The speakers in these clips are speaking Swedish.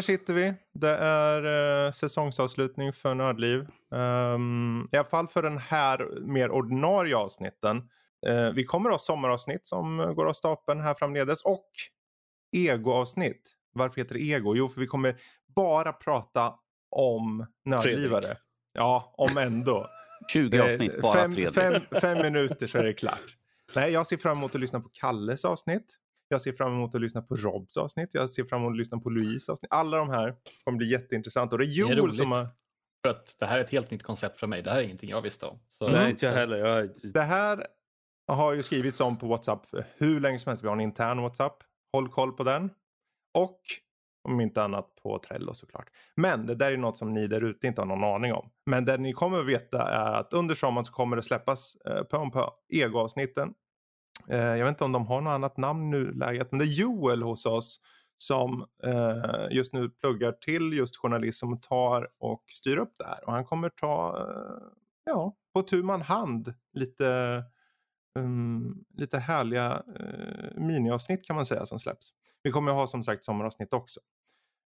här sitter vi. Det är eh, säsongsavslutning för Nördliv. Um, I alla fall för den här mer ordinarie avsnitten. Uh, vi kommer ha sommaravsnitt som går av stapeln här framledes och egoavsnitt. Varför heter det ego? Jo, för vi kommer bara prata om nördlivare. Fredrik. Ja, om ändå. 20 eh, avsnitt bara fem, Fredrik. Fem, fem minuter så är det klart. Nej, jag ser fram emot att lyssna på Kalles avsnitt. Jag ser fram emot att lyssna på Robs avsnitt. Jag ser fram emot att lyssna på Louise avsnitt. Alla de här kommer bli jätteintressanta. Och det är Joel det är som har... För att det här är ett helt nytt koncept för mig. Det här är ingenting jag visste om. Så... Nej, inte jag heller. Jag... Det här har ju skrivits om på WhatsApp för hur länge som helst. Vi har en intern WhatsApp. Håll koll på den. Och om inte annat på Trello såklart. Men det där är något som ni där ute inte har någon aning om. Men det ni kommer att veta är att under sommaren så kommer det släppas eh, på om på ego-avsnitten. Eh, jag vet inte om de har något annat namn nu läget. Men det är Joel hos oss som eh, just nu pluggar till just journalist som tar och styr upp det här. Och han kommer ta, eh, ja, på tu man hand lite, um, lite härliga eh, miniavsnitt kan man säga som släpps. Vi kommer ha som sagt sommaravsnitt också.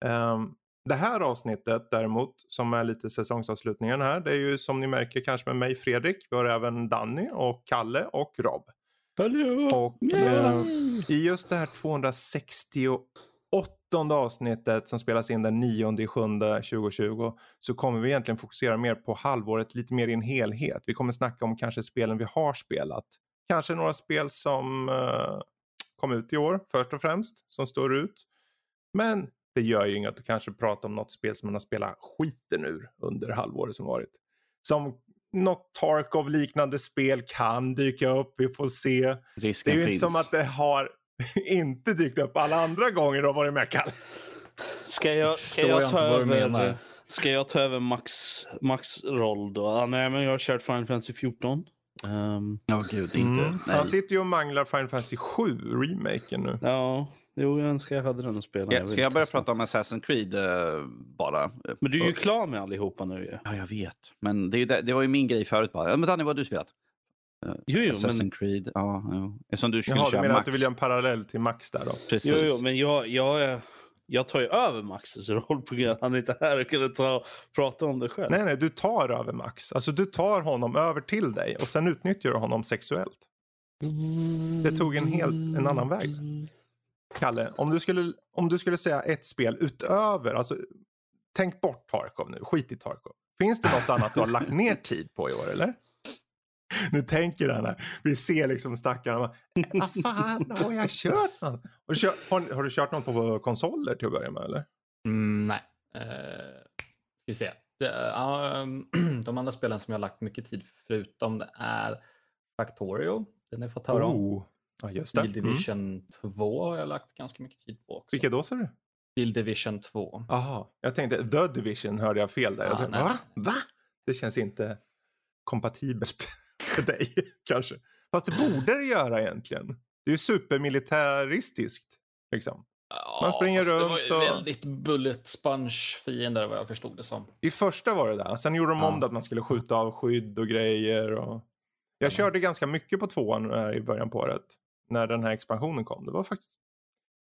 Um, det här avsnittet däremot som är lite säsongsavslutningen här. Det är ju som ni märker kanske med mig Fredrik. Vi har även Danny och Kalle och Rob. Hallå! Och eh, i just det här 268 avsnittet som spelas in den 9 7 2020 så kommer vi egentligen fokusera mer på halvåret lite mer i en helhet. Vi kommer snacka om kanske spelen vi har spelat. Kanske några spel som uh, kom ut i år först och främst som står ut. Men det gör ju inget att kanske prata om något spel som man har spelat skiten ur under halvåret som varit. Som något Tarkov liknande spel kan dyka upp, vi får se. Risken det är ju finns. inte som att det har inte dykt upp alla andra gånger du har varit med Kalle. Ska jag, ska jag, jag ta över, ska jag ta över Max, Max roll då? Ah, nej, men jag har kört Final Fantasy 14. Um, oh, gud, inte. Mm. Han sitter ju och manglar Final Fantasy 7 remaken nu. Ja, Jo, jag önskar jag hade den att spela. Ja, ska jag börja prata om Assassin's Creed uh, bara? Men du är ju klar med allihopa nu Ja, jag vet. Men det, det, det var ju min grej förut bara. Men Danny, vad har du spelat? Uh, jo, jo, Assassin's men... Creed, ja. ja. Eftersom du skulle Jaha, köra du menar Max. att du vill göra en parallell till Max där då? Precis. Jo, jo men jag, jag, jag tar ju över Maxes roll på grund av att han inte är här och kunde ta, prata om det själv. Nej, nej, du tar över Max. Alltså du tar honom över till dig och sen utnyttjar du honom sexuellt. Det tog en helt en annan väg. Kalle, om du skulle, om du skulle säga ett spel utöver, alltså tänk bort Tarkov nu, skit i Tarkov. Finns det något annat du har lagt ner tid på i år eller? Nu tänker han här, vi ser liksom stackarna. Vad fan, har jag kört något? Har du kört, har, har du kört något på konsoler till att börja med eller? Mm, nej. Uh, ska vi se. Det, uh, de andra spelen som jag har lagt mycket tid förutom det är Factorio. Den har jag fått höra om. Oh. Ja, just det. Division mm. 2 har jag lagt ganska mycket tid på också. Vilka då sa du? Guild Division 2. Jaha, jag tänkte The Division hörde jag fel där. Ah, jag tänkte, Va? Va? Det känns inte kompatibelt för dig kanske. Fast det borde det göra egentligen. Det är ju supermilitaristiskt. Liksom. Ja, Man springer runt. Det var ju och... väldigt bullet sponge fiender vad jag förstod det som. I första var det där. Sen gjorde de ja. om det att man skulle skjuta av skydd och grejer. Och... Jag körde ganska mycket på tvåan här i början på året. När den här expansionen kom. Det var faktiskt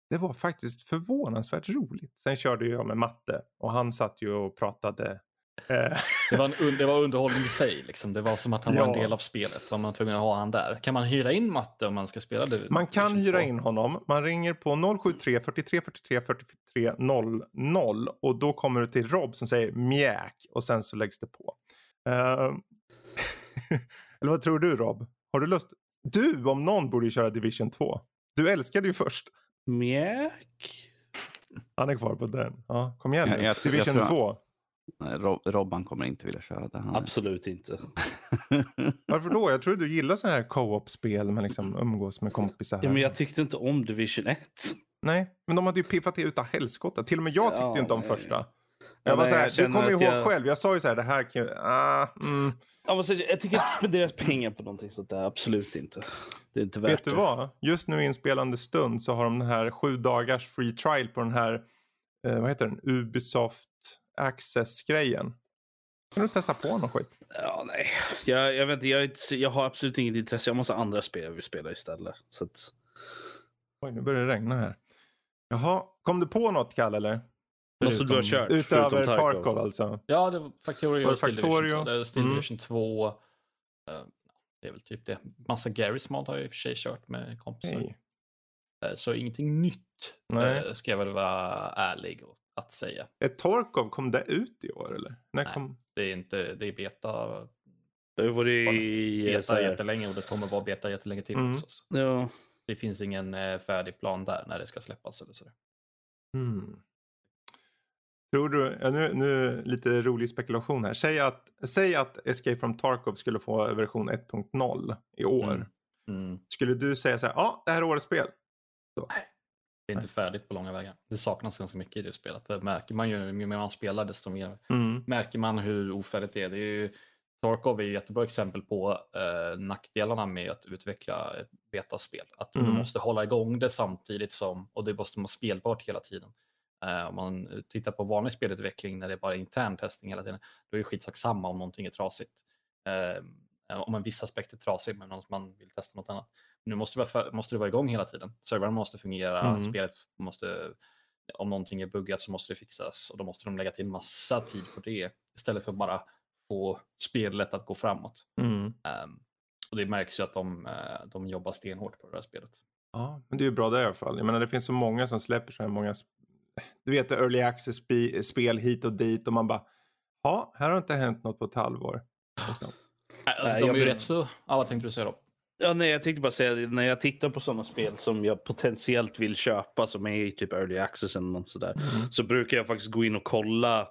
det var faktiskt förvånansvärt roligt. Sen körde jag med matte och han satt ju och pratade. Eh. det, var en, det var underhållning i sig. Liksom. Det var som att han ja. var en del av spelet. Var man tvungen att ha han där. Kan man hyra in matte om man ska spela det? Man kan hyra in honom. Man ringer på 073 43 43 43 00 och då kommer du till Rob som säger mjäk och sen så läggs det på. Uh, eller vad tror du Rob? Har du lust? Du om någon borde ju köra Division 2. Du älskade ju först. Mjäk. Han är kvar på den. Ja, kom igen nu. Jag, jag, Division jag 2. Nej, Rob, Robban kommer inte vilja köra det. Han Absolut inte. Varför då? Jag tror du gillar sådana här co-op-spel med liksom umgås med kompisar. Ja, men jag tyckte inte om Division 1. Nej, men de hade ju piffat det utav helskotta. Till och med jag tyckte ja, inte om nej. första. Jag var så här, du kommer ihåg jag... själv, jag sa ju så här, det här kan ju... Ah, mm. jag, säga, jag tycker inte spendera pengar på någonting sånt där, absolut inte. Det är inte värt Vet du vad? Just nu i inspelande stund så har de den här sju dagars free trial på den här, eh, vad heter den, Ubisoft Access-grejen. Kan du testa på någon skit? Ja, nej. Jag, jag, vet, jag, jag har absolut inget intresse. Jag måste ha andra spel jag vill spela istället. Så att... Oj, nu börjar det regna här. Jaha, kom du på något Kalle eller? Något som du har kört? Utöver Tarkov alltså? Ja, det var Factorio och Steel Factorio? Division 2. Steel mm. Division 2. Uh, det är väl typ det. Massa Garry's mod har jag i och för sig kört med kompisar. Hey. Uh, så ingenting nytt uh, ska jag väl vara ärlig att säga. Är Tarkov, kom det ut i år eller? När Nej, kom... det är inte, det är beta. Det var det i... Beta jättelänge och det kommer vara beta jättelänge till mm. också. Så. Ja. Det finns ingen färdig plan där när det ska släppas eller så. Mm. Tror du, ja, nu, nu lite rolig spekulation här. Säg att, säg att Escape from Tarkov skulle få version 1.0 i år. Mm. Mm. Skulle du säga så här, ja det här är årets spel? Så. Nej, det är inte färdigt på långa vägar. Det saknas ganska mycket i det spelet. Det märker man ju, ju mer man spelar desto mer mm. märker man hur ofärdigt det är. Det är ju, Tarkov är ett jättebra exempel på eh, nackdelarna med att utveckla ett betaspel. Att du mm. måste hålla igång det samtidigt som, och det måste vara spelbart hela tiden. Uh, om man tittar på vanlig spelutveckling när det är bara intern testning hela tiden, då är det skitsak samma om någonting är trasigt. Uh, om en viss aspekt är trasig men om man vill testa något annat. Nu måste det vara, måste det vara igång hela tiden. Servern måste fungera, mm. spelet måste, om någonting är buggat så måste det fixas och då måste de lägga till massa tid på det istället för att bara få spelet att gå framåt. Mm. Um, och det märks ju att de, de jobbar stenhårt på det här spelet. Ja, men det är ju bra det i alla fall. Jag menar det finns så många som släpper så här många du vet early access-spel hit och dit och man bara, ja, här har inte hänt något på ett halvår. Liksom. Alltså, de är ju rätt så... Ja, vad tänkte du säga då? Ja, nej, jag tänkte bara säga när jag tittar på sådana spel som jag potentiellt vill köpa som är i typ early access eller något sådär. Mm. Så brukar jag faktiskt gå in och kolla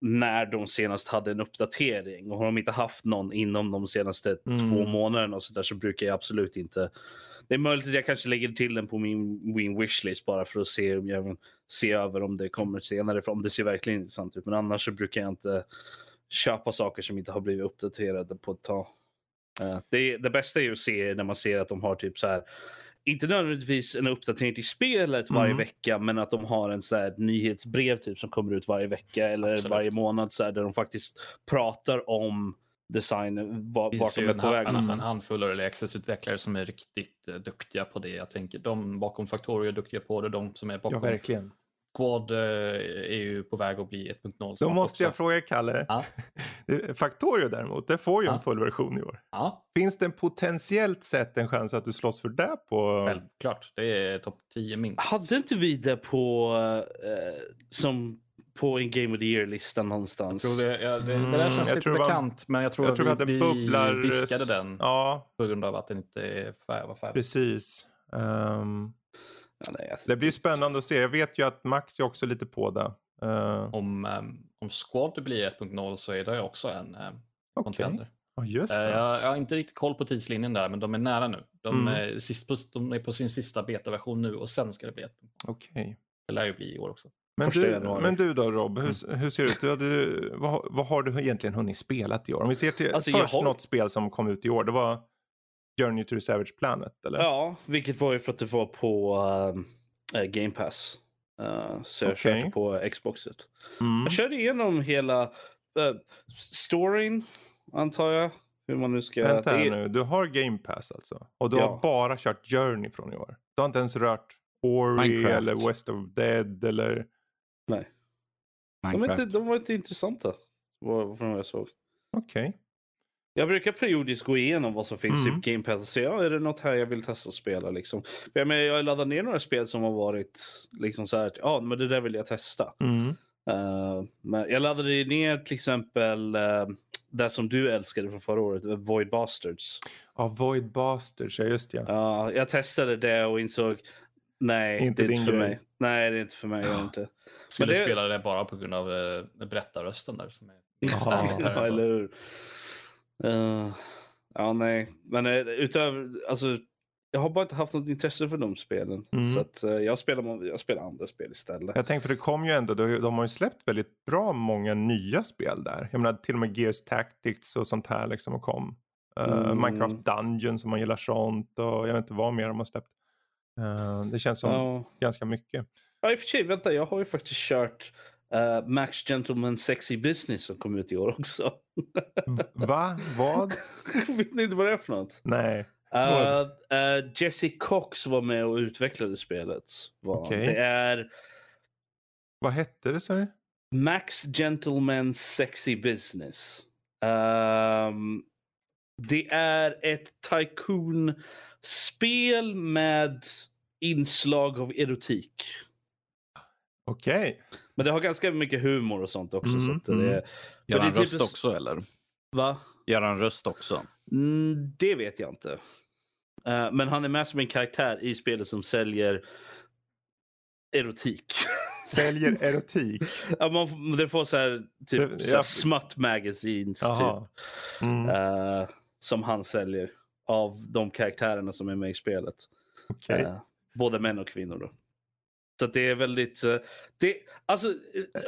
när de senast hade en uppdatering. Och har de inte haft någon inom de senaste mm. två månaderna och så, där, så brukar jag absolut inte det är möjligt att jag kanske lägger till den på min Win Wishlist bara för att se om jag se över om det kommer senare, för om det ser verkligen intressant ut. Men annars så brukar jag inte köpa saker som inte har blivit uppdaterade på ett tag. Uh, det, det bästa är ju att se när man ser att de har typ så här inte nödvändigtvis en uppdatering till spelet varje mm. vecka, men att de har en så här nyhetsbrev typ som kommer ut varje vecka eller Absolut. varje månad så här, där de faktiskt pratar om design, var, vart de är på väg. Det finns en handfull early access-utvecklare som är riktigt uh, duktiga på det. Jag tänker de bakom Factorio är duktiga på det, de som är bakom ja, verkligen. Quad uh, är ju på väg att bli 1.0. Då måste också. jag fråga Kalle. Ja. Factorio däremot, det får ju ja. en full version i år. Ja. Finns det en potentiellt sett en chans att du slåss för det på... Självklart, det är topp 10 minst. Hade inte vi det på uh, som på en Game of the Year-lista någonstans. Jag tror det, ja, det, det där känns mm, lite bekant, var, men jag tror, jag tror att vi, bubblar, vi diskade den ja. på grund av att den inte var färdig. Precis. Um, ja, nej, alltså. Det blir spännande att se. Jag vet ju att Max är också lite på det. Uh. Om, um, om Squad blir 1.0 så är det också en uh, okay. contender. Ja, just det. Uh, jag, jag, har inte riktigt koll på tidslinjen där, men de är nära nu. De, mm. är, sist på, de är på sin sista betaversion nu och sen ska det bli 1.0. Okej. Okay. Det lär ju bli i år också. Men du, men du då Rob, hur, mm. hur ser det ut? Du hade, vad, vad, har du egentligen hunnit spela i år? Om vi ser till alltså, först har... något spel som kom ut i år, det var Journey to the Savage Planet eller? Ja, vilket var ju för att det var på uh, Game Pass. Uh, så jag okay. körde på Xboxet. Mm. Jag körde igenom hela uh, storyn, antar jag. Hur man nu ska... Vänta här nu, du har Game Pass alltså? Och du ja. har bara kört Journey från i år? Du har inte ens rört Ori Minecraft. eller West of Dead eller? Nej. De var, inte, de var inte intressanta. Från vad jag såg. Okej. Okay. Jag brukar periodiskt gå igenom vad som finns mm. i Game Pass och se ja, är det något här jag vill testa att spela. Liksom. Jag, men, jag laddar ner några spel som har varit liksom så här, ja men det där vill jag testa. Mm. Uh, men jag laddade ner till exempel uh, det som du älskade från förra året, Void Bastards. Ja, Void Bastards, ja just det. Ja, uh, jag testade det och insåg Nej, inte det är inte för grej. mig. Nej, det är inte för mig. Ja. Inte. Skulle det... spela det bara på grund av uh, berättarrösten där? Som är ja, eller hur. Uh, ja, nej. Men uh, utöver, alltså, jag har bara inte haft något intresse för de spelen. Mm. Så att, uh, jag, spelar, jag spelar andra spel istället. Jag tänkte för det kom ju ändå, de har ju släppt väldigt bra många nya spel där. Jag menar till och med Gears Tactics och sånt här liksom kom. Mm. Minecraft Dungeon som man gillar sånt och jag vet inte vad mer de har släppt. Uh, det känns som ja. ganska mycket. Ja, i och för sig, vänta, jag har ju faktiskt kört uh, Max Gentleman Sexy Business som kom ut i år också. Va? Vad? Vet ni inte vad det är för något? Nej. Uh, Jesse Cox var med och utvecklade spelet. Okay. Det är... Vad hette det sa du? Max Gentleman Sexy Business. Um, det är ett tycoon-spel med inslag av erotik. Okej. Okay. Men det har ganska mycket humor och sånt också. Mm, så att mm. det, Gör han röst också eller? Va? Gör han röst också? Mm, det vet jag inte. Uh, men han är med som en karaktär i spelet som säljer erotik. Säljer erotik? ja, man, det får så här, typ det, så här smut magazines typ. Mm. Uh, som han säljer av de karaktärerna som är med i spelet. Okay. Uh, både män och kvinnor. Då. Så det är väldigt... Eh, det, alltså,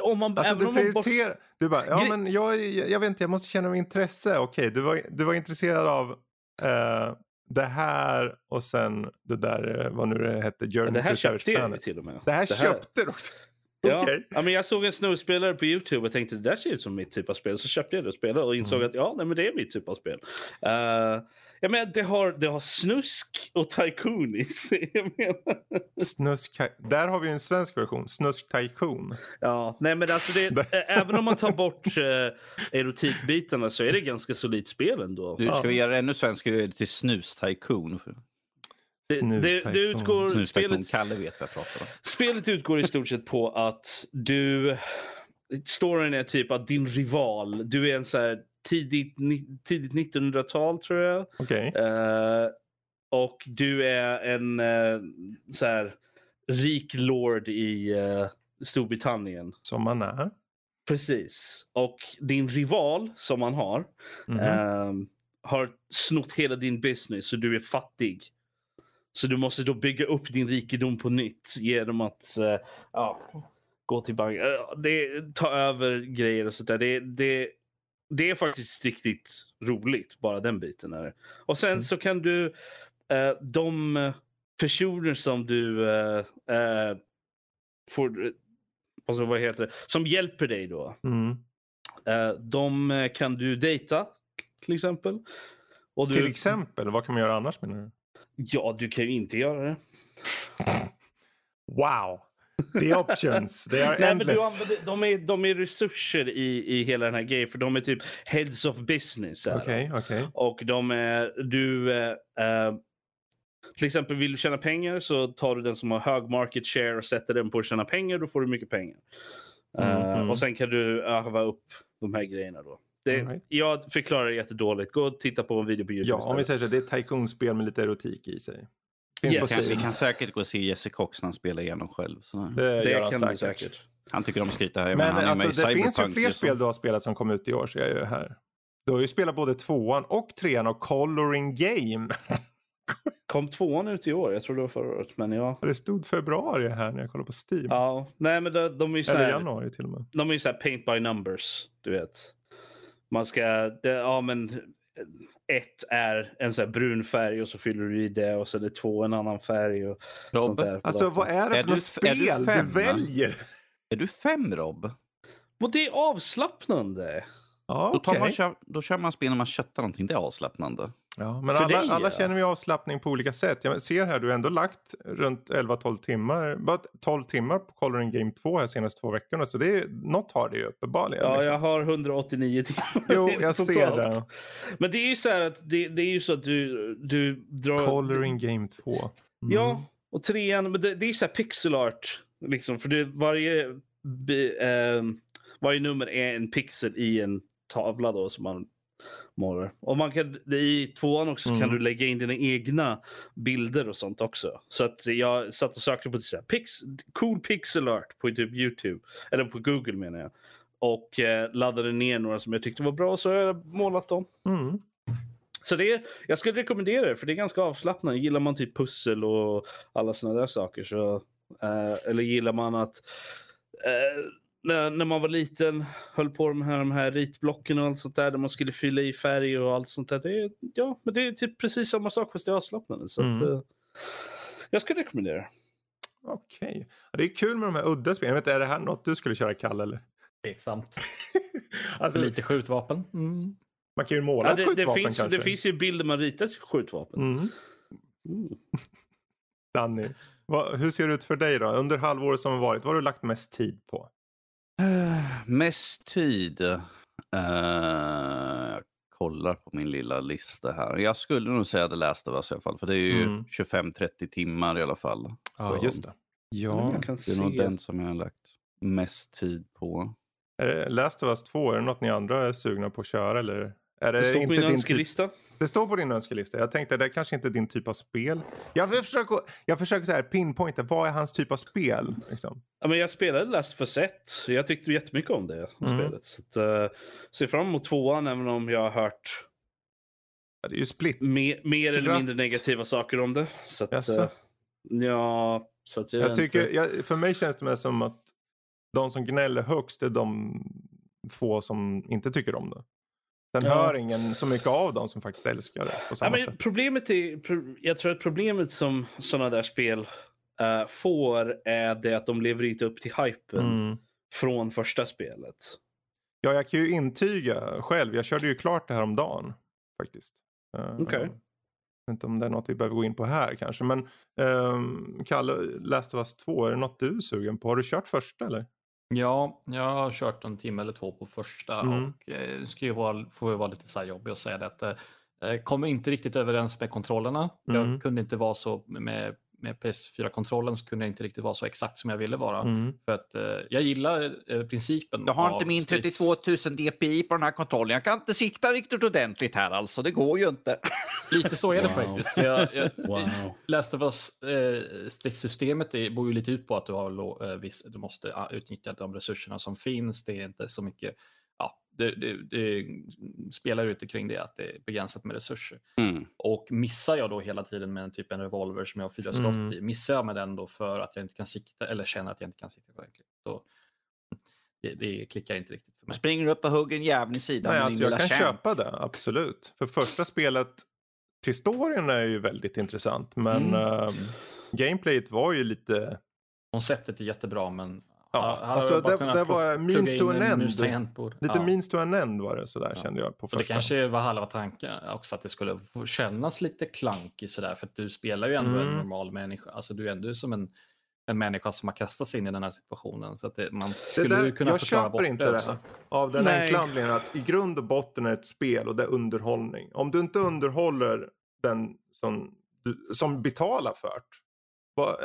om man... Alltså, du prioriterar... Bort... Du bara, ja men jag, jag vet inte, jag måste känna intresse. Okej, du var, du var intresserad av uh, det här och sen det där, vad nu det hette, Journey Det här köpte jag till och med. Det här det köpte du också? Ja. Okay. ja, men jag såg en snowspelare på Youtube och tänkte det där ser ut som mitt typ av spel. Så köpte jag det och spelade och insåg mm. att ja, nej, men det är mitt typ av spel. Uh, jag menar, det har, det har snusk och tycoon i sig. Jag menar. Snusk, där har vi en svensk version. Snusk tycoon. Ja, nej men alltså det, även om man tar bort uh, erotikbitarna så är det ganska solidt spel ändå. Du, ska vi göra det ännu svenska, vi till snus tycoon. Det, det, det utgår, spelet, Kalle vet vad jag pratar om. Spelet utgår i stort sett på att du... Storyn är typ att din rival, du är en så här tidigt, tidigt 1900-tal tror jag. Okay. Uh, eh, och du är en uh, så här, rik lord i uh, Storbritannien. Som man är. Precis. Och din rival som man har mm -hmm. har snott hela din business och du är fattig. Så du måste då bygga upp din rikedom på nytt genom att uh, ja, gå till banken. Uh, ta över grejer och sådär. Det, det, det är faktiskt riktigt roligt, bara den biten. Är Och sen mm. så kan du, uh, de personer som du får, alltså vad heter det, som hjälper dig då. Mm. de kan du dejta till exempel. Och du... Till exempel? Vad kan man göra annars menar du? Ja, du kan ju inte göra det. Wow! The options, they are Nej, endless. Men du, de, är, de är resurser i, i hela den här grejen för de är typ heads of business. Okay, okay. Och de är, du, äh, till exempel vill du tjäna pengar så tar du den som har hög market share och sätter den på att tjäna pengar, då får du mycket pengar. Mm, uh, mm. Och sen kan du öva upp de här grejerna då. Det, right. Jag förklarar det jättedåligt. Gå och titta på en video på Youtube. Ja, om vi säger så. Det är ett tycoon-spel med lite erotik i sig. Yes. Vi kan säkert gå och se Jesse Cox när han spelar igenom själv. Så. Det, det kan säkert. säkert. Han tycker om att skryta. Men, men alltså, det finns ju fler spel du har spelat som kom ut i år. Så jag är här. Du har ju spelat både tvåan och trean och Coloring Game. Kom tvåan ut i år? Jag tror det var förra året. Men ja. Det stod februari här när jag kollade på Steam. Ja, nej men de, de är ju så här, Eller januari till och med. De är ju så paint by numbers, du vet. Man ska, det, ja men ett är en sån här brun färg och så fyller du i det och så är det två en annan färg. Och Rob, sånt där alltså vad är det för är du, spel du, fem, du väljer? Är du fem Rob? Och det är avslappnande. Ja, okay. då, man, kör, då kör man spel när man köttar någonting. Det är avslappnande. Ja, men alla, dig, alla känner ju avslappning på olika sätt. Jag ser här, du har ändå lagt runt 11-12 timmar. Bara 12 timmar på Coloring Game 2 här senaste två veckorna. Så det är, något har det ju uppenbarligen. Ja, liksom. jag har 189 timmar. Jo, jag ser det. Men det är ju så här att det, det är ju så att du, du drar... Coloring Game 2. Mm. Ja, och trean, men det, det är så här pixel art. Liksom, för det, varje, eh, varje nummer är en pixel i en tavla då som man målar. Och man kan, I tvåan också mm. kan du lägga in dina egna bilder och sånt också. Så att jag satt och sökte på så här, pix, cool pixel art på typ Youtube. Eller på Google menar jag. Och eh, laddade ner några som jag tyckte var bra så har jag målat dem. Mm. Så det, jag skulle rekommendera det för det är ganska avslappnande. Gillar man typ pussel och alla sådana där saker så eh, eller gillar man att eh, när, när man var liten höll på med de här, de här ritblocken och allt sånt där där man skulle fylla i färg och allt sånt där. Det ja, men det är typ precis samma sak fast det är avslappnande. Så mm. att, uh, jag skulle rekommendera det. Okej. Okay. Det är kul med de här udda spelen. Är det här något du skulle köra Kalle eller? Tveksamt. alltså, Lite skjutvapen. Mm. Man kan ju måla ja, det, ett skjutvapen det finns, kanske. Det finns ju bilder man ritar skjutvapen. Mm. Mm. Danny, vad, hur ser det ut för dig då? Under halvåret som har varit, vad har du lagt mest tid på? Mest tid? Uh, jag kollar på min lilla lista här. Jag skulle nog säga det läste of i alla fall, för det är ju mm. 25-30 timmar i alla fall. Ja, just det. Ja, det är se. nog den som jag har lagt mest tid på. Är det Last of Us 2, är det något ni andra är sugna på att köra eller? Är det, det står inte på min önskelista. Det står på din önskelista. Jag tänkte det är kanske inte är din typ av spel. Jag försöker, jag försöker så här pinpointa, vad är hans typ av spel? Liksom? Ja, men jag spelade Last för Set. Jag tyckte jättemycket om det mm. spelet. Så att, uh, ser fram emot tvåan även om jag har hört ja, det är ju split. mer, mer eller mindre negativa saker om det. Så att, uh, ja, så att jag, jag tycker, jag, för mig känns det mer som att de som gnäller högst är de få som inte tycker om det. Sen ja. hör ingen så mycket av dem som faktiskt älskar det på samma ja, sätt. Problemet är, jag tror att problemet som sådana där spel uh, får är det att de lever inte upp till hypen mm. från första spelet. Ja, jag kan ju intyga själv. Jag körde ju klart det här om dagen faktiskt. Uh, Okej. Okay. Jag vet inte om det är något vi behöver gå in på här kanske. Men um, Kalle, Last of Us 2, är det något du är sugen på? Har du kört första eller? Ja, jag har kört en timme eller två på första mm. och eh, ska ju vara, får vara lite så här jobbig och säga det att eh, kommer inte riktigt överens med kontrollerna. Mm. Jag kunde inte vara så med med PS4-kontrollen så kunde jag inte riktigt vara så exakt som jag ville vara. Mm. För att eh, jag gillar eh, principen. Jag har inte min 32 000 dpi på den här kontrollen. Jag kan inte sikta riktigt ordentligt här alltså. Det går ju inte. Lite så är det wow. faktiskt. Jag, jag wow. läste vad eh, stridssystemet är, bor ju lite ut på att du, har, eh, viss, du måste utnyttja de resurserna som finns. Det är inte så mycket det, det, det, spelar ute kring det att det är begränsat med resurser. Mm. Och missar jag då hela tiden med en typ en revolver som jag har fyra skott mm. i, missar jag med den då för att jag inte kan sikta eller känner att jag inte kan sikta ordentligt. Då, det, det klickar inte riktigt för mig. Springer upp och hugger en jävel i sidan Nej, alltså Jag kan käm. köpa det, absolut. För första spelet till storyn är ju väldigt intressant, men mm. uh, gameplayet var ju lite... Konceptet är jättebra, men Ja, alltså det, det var means to an end. Lite ja. means to an end var det sådär ja. kände jag på första. Det kanske var halva tanken också att det skulle kännas lite klankigt sådär för att du spelar ju ändå mm. en normal människa. Alltså du är ändå som en, en människa som har kastats in i den här situationen. Så att det, man skulle där, ju kunna jag förklara bort inte det, också. Av den Nej. enkla anledningen att i grund och botten är det ett spel och det är underhållning. Om du inte underhåller den som, som betalar för det.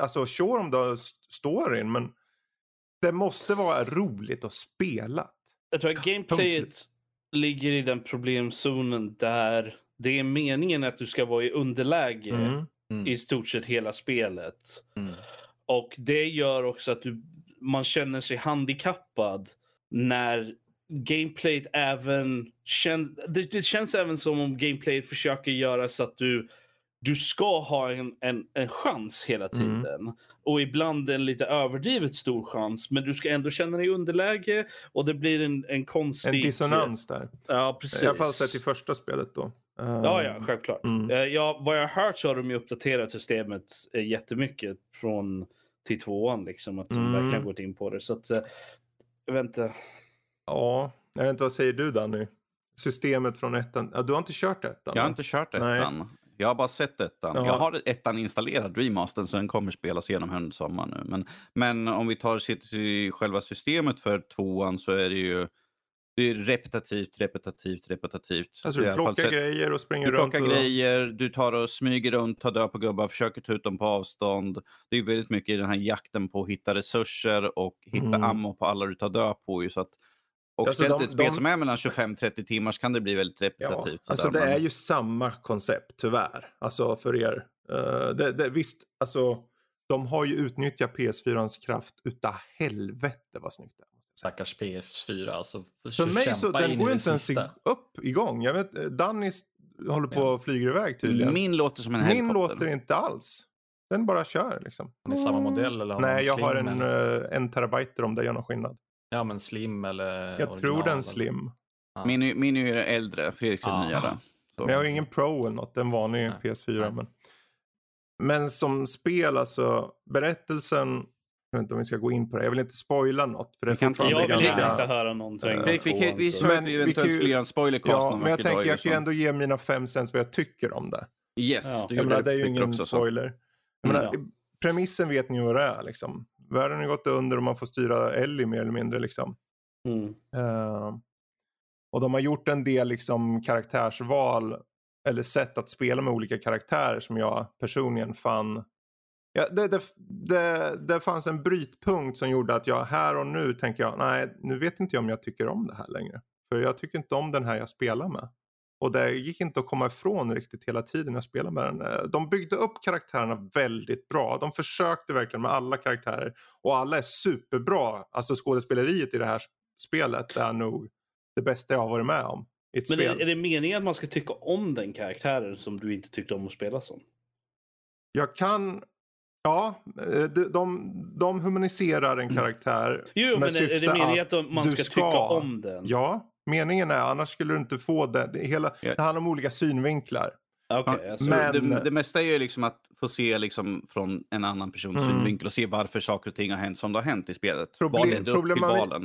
Alltså sure om du har storyn men det måste vara roligt att spela. Jag tror att gameplayet ligger i den problemzonen där det är meningen att du ska vara i underläge mm. Mm. i stort sett hela spelet. Mm. Och det gör också att du, man känner sig handikappad när gameplayet även kän, det, det, känns även som om gameplayet försöker göra så att du du ska ha en, en, en chans hela mm. tiden. Mm. Och ibland en lite överdrivet stor chans. Men du ska ändå känna dig i underläge och det blir en, en konstig... En dissonans där. Ja, precis. I alla fall sett i första spelet då. Ja, ja, självklart. Mm. Eh, ja, vad jag har hört så har de ju uppdaterat systemet eh, jättemycket från till tvåan. Liksom, att de mm. verkligen gått in på det. Så att, eh, jag vet inte. Ja, jag vet inte, vad säger du Danny? Systemet från ettan. Ja, du har inte kört ettan? Jag har inte kört ettan. Nej. Jag har bara sett ettan. Ja. Jag har ettan installerad, Remastern, så den kommer spelas igenom under sommaren nu. Men, men om vi tar sitt, själva systemet för tvåan så är det ju det är repetitivt, repetitivt, repetitivt. Alltså du plockar grejer och springer du runt? Du plockar grejer, du tar och smyger runt, tar död på gubbar, försöker ta ut dem på avstånd. Det är väldigt mycket i den här jakten på att hitta resurser och hitta mm. ammo på alla du tar död på. Så att och alltså ställt de, ett spel de... som är mellan 25-30 timmar så kan det bli väldigt repetitivt. Ja, alltså det är ju samma koncept tyvärr. Alltså för er. Uh, det, det, visst, alltså de har ju utnyttjat PS4ans kraft utav helvete vad snyggt det är. Stackars PS4 alltså. För mig så den går ju inte ens upp igång. Jag vet, Danny håller på och flyger iväg tydligen. Min låter som en Min låter inte alls. Den bara kör liksom. Har ni samma modell eller har Nej, jag har en, uh, en terabyte om det gör någon skillnad. Ja, men slim eller Jag tror den slim. Ja. Min, min är ju äldre, Fredriks är nyare. Men jag har ingen Pro eller något, en vanlig Nej. PS4. Men, men som spel, alltså berättelsen, jag vet inte om vi ska gå in på det. Jag vill inte spoila något. För det är fortfarande jag vill ganska... inte höra någonting. Uh, vi, vi, vi vi eventuellt skulle göra en spoilercast Ja, men jag tänker jag kan ju ändå ge mina fem cents vad jag tycker om det. Yes, ja. jag menar, det är ju ingen spoiler. Jag menar, mm, premissen vet ni vad det är liksom. Världen har gått under och man får styra Ellie mer eller mindre liksom. Mm. Uh, och de har gjort en del liksom karaktärsval eller sätt att spela med olika karaktärer som jag personligen fann Ja, det, det, det, det fanns en brytpunkt som gjorde att jag här och nu tänker jag, nej nu vet inte jag om jag tycker om det här längre. För jag tycker inte om den här jag spelar med. Och det gick inte att komma ifrån riktigt hela tiden jag spelade med den. Eh, de byggde upp karaktärerna väldigt bra. De försökte verkligen med alla karaktärer. Och alla är superbra. Alltså skådespeleriet i det här spelet är nog det bästa jag har varit med om. Men spel. är, är det meningen att man ska tycka om den karaktären som du inte tyckte om att spela som? Jag kan Ja, eh, de, de, de humaniserar en karaktär. Jo, med men är det meningen att, att man ska, ska, tycka om den? Ja, meningen är annars skulle du inte få det. Det, hela, det handlar om olika synvinklar. Okay, alltså. men... det, det mesta är ju liksom att få se liksom från en annan persons mm. synvinkel och se varför saker och ting har hänt som det har hänt i spelet. Problem, problem,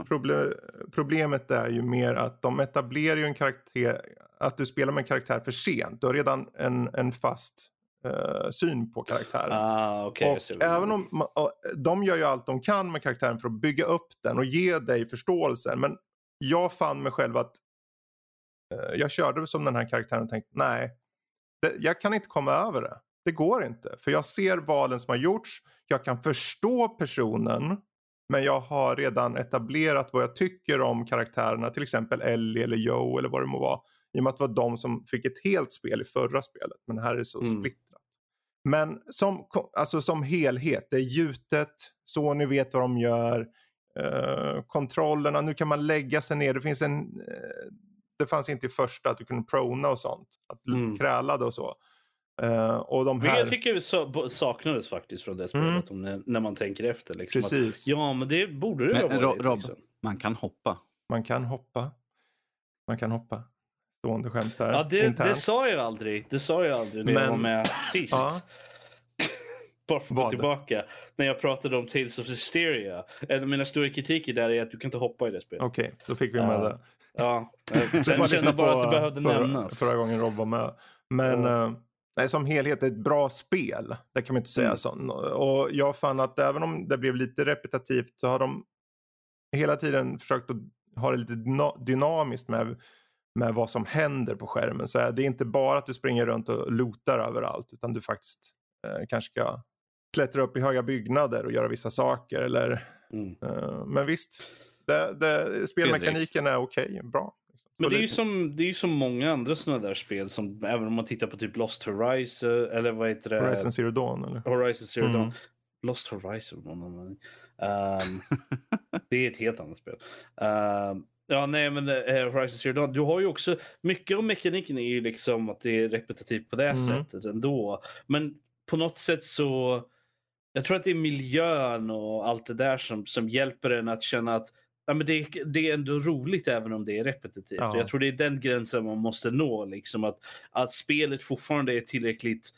problem, problemet är ju mer att de etablerar ju en karaktär, att du spelar med en karaktär för sent. Du har redan en, en fast uh, syn på karaktären. Ah, okay, och även om man, de gör ju allt de kan med karaktären för att bygga upp den och ge dig förståelsen. Men jag fann mig själv att uh, jag körde som den här karaktären och tänkte nej, det, jag kan inte komma över det. Det går inte. För jag ser valen som har gjorts. Jag kan förstå personen. Men jag har redan etablerat vad jag tycker om karaktärerna. Till exempel Ellie eller Joe eller vad det må vara. I och med att det var de som fick ett helt spel i förra spelet. Men här är det så mm. splittrat. Men som, alltså som helhet, det är gjutet, så ni vet vad de gör. Uh, kontrollerna, nu kan man lägga sig ner. Det finns en... Uh, det fanns inte i första att du kunde prona och sånt. Att mm. krälade och så. Uh, och de här... Jag tycker det saknades faktiskt från det spelet mm. när, när, man tänker efter. Liksom, Precis. Att, ja, men det borde det men, vara. Rob, liksom. man kan hoppa. Man kan hoppa. Man kan hoppa stående skämt där. Ja, det, det, sa jag aldrig. Det sa jag aldrig när Men... jag var med sist. Bara för att gå tillbaka. När jag pratade om Tales of Hysteria. En av mina stora kritiker där är att du kan inte hoppa i det spelet. Okej, okay, då fick vi med uh, det. Ja, sen kände jag bara att det behövde förra, nämnas. Förra gången Rob var med. Men uh, nej, som helhet är ett bra spel. Det kan man inte säga. Mm. Så. Och jag fann att även om det blev lite repetitivt så har de hela tiden försökt att ha det lite dynamiskt med med vad som händer på skärmen. Så det är inte bara att du springer runt och lotar överallt utan du faktiskt eh, kanske ska klättra upp i höga byggnader och göra vissa saker. Eller, mm. eh, men visst, det, det, spelmekaniken är okej, okay, bra. Liksom. Men det är, ju som, det är ju som många andra sådana där spel som även om man tittar på typ Lost Horizon eller vad heter det? Horizon Zero Dawn eller? Horizon Zero mm. Dawn. Lost Horizon. Um, det är ett helt annat spel. Um, Ja, nej men uh, Horizon Zero Dawn, du har ju också, mycket av mekaniken är ju liksom att det är repetitivt på det mm. sättet ändå. Men på något sätt så, jag tror att det är miljön och allt det där som, som hjälper en att känna att ja, men det, det är ändå roligt även om det är repetitivt. Ja. Jag tror det är den gränsen man måste nå, liksom att, att spelet fortfarande är tillräckligt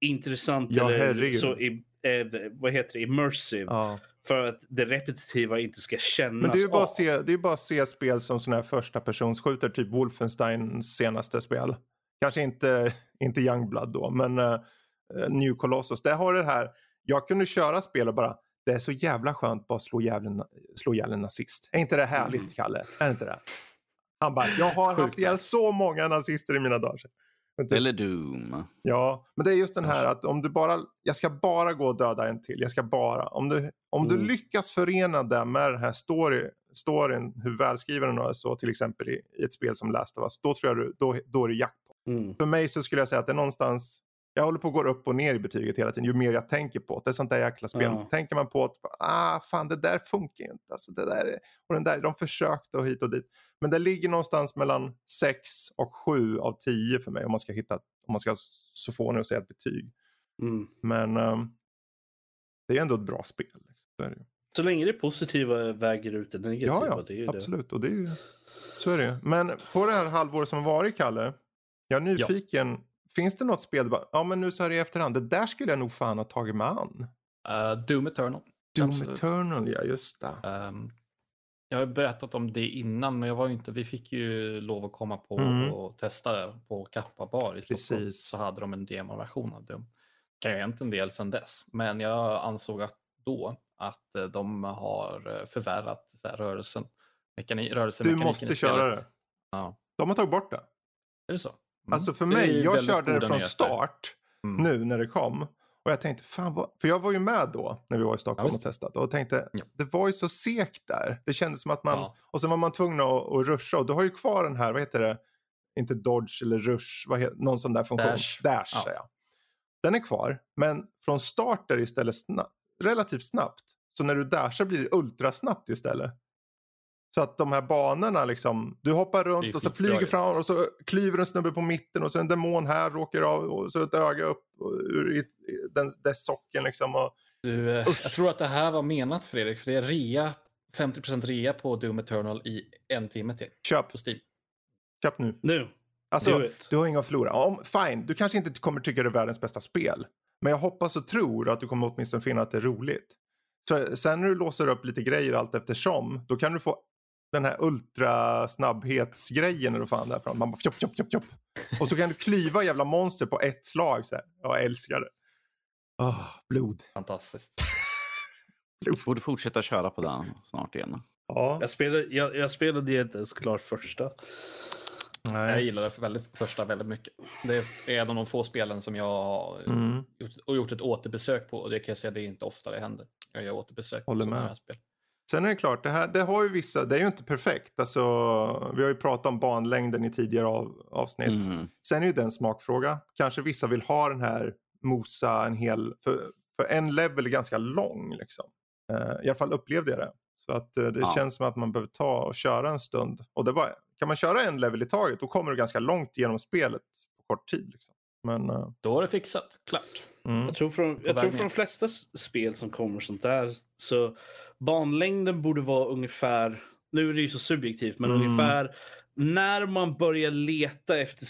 intressant ja, eller så i, eh, vad heter det, immersive. Ja. För att det repetitiva inte ska kännas Men det är ju bara, att se, det är bara att se spel som sådana här första personsskjuter, typ Wolfensteins senaste spel. Kanske inte, inte Youngblood då, men uh, New Colossus. Det har det här, jag kunde köra spel och bara, det är så jävla skönt bara slå ihjäl en, slå ihjäl en nazist. Är inte det härligt, mm. Kalle? Är inte det? Han bara, jag har haft ihjäl så många nazister i mina dagar. Typ, Eller Doom. Ja, men det är just den här att om du bara, jag ska bara gå och döda en till. Jag ska bara, om du, om mm. du lyckas förena det med den här story, storyn, hur välskriven den är så till exempel i, i, ett spel som Last of Us, då tror jag du, då, då är det jackpot. Mm. För mig så skulle jag säga att det är någonstans, jag håller på att gå upp och ner i betyget hela tiden ju mer jag tänker på det. Det är sånt där jäkla spel. Ja. Tänker man på att ah, fan det där funkar ju inte. Alltså, det där, och den där, de försökte och hit och dit. Men det ligger någonstans mellan 6 och 7 av 10 för mig om man ska hitta, om man ska så få att säga ett betyg. Mm. Men um, det är ändå ett bra spel. Liksom. Så, är det. så länge det positiva väger ut det negativa. Ja, ja absolut. Det. Och det är ju, så är det Men på det här halvåret som varit, Kalle. Jag är nyfiken. Ja. Finns det något spel, ja men nu så här i efterhand, det där skulle jag nog fan ha tagit mig an. Uh, Doom Eternal. Doom Absolut. Eternal, ja just det. Um, jag har berättat om det innan, men jag var inte, vi fick ju lov att komma på mm. och testa det på Kappa bar i Stockholm. Precis. Så hade de en demoversion av Doom. kan ju ha hänt en del sedan dess. Men jag ansåg att då att eh, de har eh, förvärrat så här, rörelsen. Mekani, du måste köra det. Ja. De har tagit bort det. Är det så? Mm. Alltså för mig, jag körde det från start mm. nu när det kom. Och jag tänkte, fan vad... För jag var ju med då när vi var i Stockholm ja, och testade. Och tänkte, ja. det var ju så segt där. Det kändes som att man... Ja. Och sen var man tvungen att, att ruscha. Och du har ju kvar den här, vad heter det? Inte dodge eller rush, vad heter, någon sån där funktion. Dash. Dash ja. Den är kvar. Men från start är det istället snabb, relativt snabbt. Så när du dashar blir det ultrasnabbt istället. Så att de här banorna liksom, du hoppar runt och så flyger fram och så klyver en snubbe på mitten och så en demon här råkar av och så ett öga upp ur den, dess socken liksom. Och, du, eh, jag tror att det här var menat Fredrik, för det är rea, 50% rea på Doom Eternal i en timme till. Köp. På Steam. Köp nu. Nu. Alltså, du har inga att förlora. Om, fine, du kanske inte kommer tycka det är världens bästa spel. Men jag hoppas och tror att du kommer åtminstone finna att det är roligt. För sen när du låser upp lite grejer allt eftersom, då kan du få den här ultrasnabbhetsgrejen eller fan därifrån. Man bara tjopp, tjopp, tjopp, tjopp. Och så kan du klyva jävla monster på ett slag. Så här. Jag älskar det. Oh, blod. Fantastiskt. blod. Borde fortsätta köra på den snart igen. Ja. Jag spelade, jag, jag spelade inte ens klart första. Nej. Jag gillade väldigt, första väldigt mycket. Det är en av de få spelen som jag har mm. gjort, och gjort ett återbesök på. Och det kan jag säga, det är inte ofta det händer. Jag gör återbesök Håller på sådana här spel. Sen är det klart, det, här, det har ju vissa, det är ju inte perfekt. Alltså, vi har ju pratat om banlängden i tidigare av, avsnitt. Mm. Sen är ju det en smakfråga. Kanske vissa vill ha den här mosa en hel, för, för en level är ganska lång liksom. Uh, I alla fall upplevde jag det. Så att uh, det ja. känns som att man behöver ta och köra en stund. Och det var, kan man köra en level i taget då kommer du ganska långt genom spelet på kort tid. Liksom. Men, uh... Då är det fixat, klart. Mm. Jag tror från, jag tror från de flesta spel som kommer sånt där så banlängden borde vara ungefär, nu är det ju så subjektivt, men mm. ungefär när man börjar leta efter,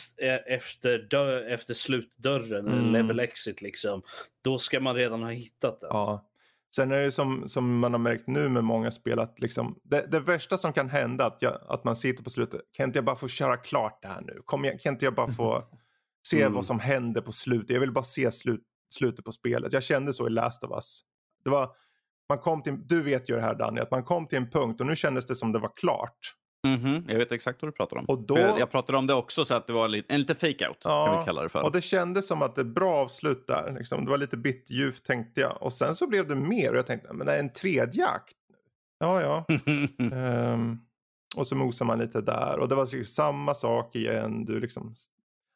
efter, dö, efter slutdörren, mm. level exit, liksom, då ska man redan ha hittat den. Ja. Sen är det som, som man har märkt nu med många spel att liksom, det, det värsta som kan hända att, jag, att man sitter på slutet, kan inte jag bara få köra klart det här nu? Kom igen, kan inte jag bara få se mm. vad som händer på slutet? Jag vill bara se slut, slutet på spelet. Jag kände så i Last of Us. Det var, man kom till, du vet ju det här Danny, att man kom till en punkt och nu kändes det som det var klart. Mm -hmm. Jag vet exakt vad du pratar om. Och då... Jag pratade om det också så att det var en, en lite fake-out. Ja, kan vi kalla det för. och det kändes som att det bra avslut där. Liksom. Det var lite bitterljuvt tänkte jag. Och sen så blev det mer och jag tänkte, men det är en tredje akt. Ja, ja. um, och så mosar man lite där och det var liksom samma sak igen. Du liksom...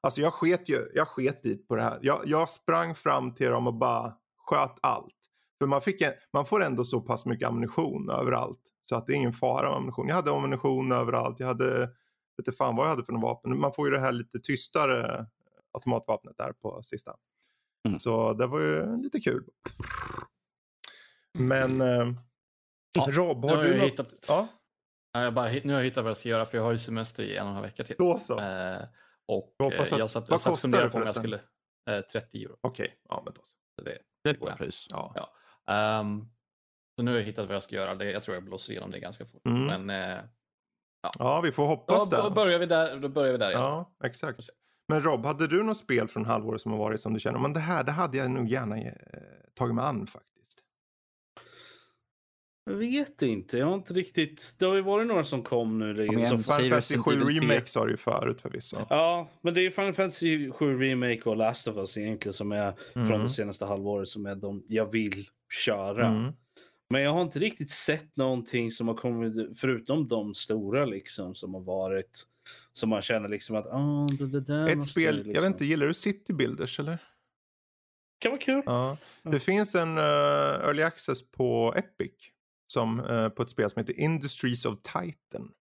Alltså jag sket ju, jag sket dit på det här. Jag, jag sprang fram till dem och bara sköt allt. För man, fick en, man får ändå så pass mycket ammunition överallt. Så att det är ingen fara med ammunition. Jag hade ammunition överallt. Jag hade, vet inte fan vad jag hade för något vapen. Man får ju det här lite tystare automatvapnet där på sista. Mm. Så det var ju lite kul. Men eh, ja, Rob, har du något? Hittat... Ja? Jag bara, nu har jag hittat vad jag ska göra för jag har ju semester i en och en halv vecka till. Då så. Eh, och eh, att, jag satt, jag satt och funderade på om jag skulle... Eh, 30 euro. Okej, okay. ja men då så. det, det är ett pris. Ja. ja. Um, så nu har jag hittat vad jag ska göra. Det, jag tror jag blåser igenom det ganska fort. Mm. Men, eh, ja. ja, vi får hoppas det. Då börjar vi där. Då börjar vi där ja, exakt. Men Rob, hade du något spel från halvåret som har varit som du känner, men det här det hade jag nog gärna eh, tagit mig an faktiskt? Jag vet inte. Jag har inte riktigt... Det har ju varit några som kom nu. Kom igen, Final Fantasy 7 Remake sa du ju förut förvisso. Ja, men det är ju Final Fantasy 7 Remake och Last of Us egentligen som är mm. från det senaste halvåret som är de jag vill köra. Mm. Men jag har inte riktigt sett någonting som har kommit, förutom de stora liksom som har varit. Som man känner liksom att, ah, det, det där Ett spel, liksom. jag vet inte, gillar du City Builders eller? Kan vara kul. Ja. Det ja. finns en uh, early access på Epic. Som, uh, på ett spel som heter Industries of Titan.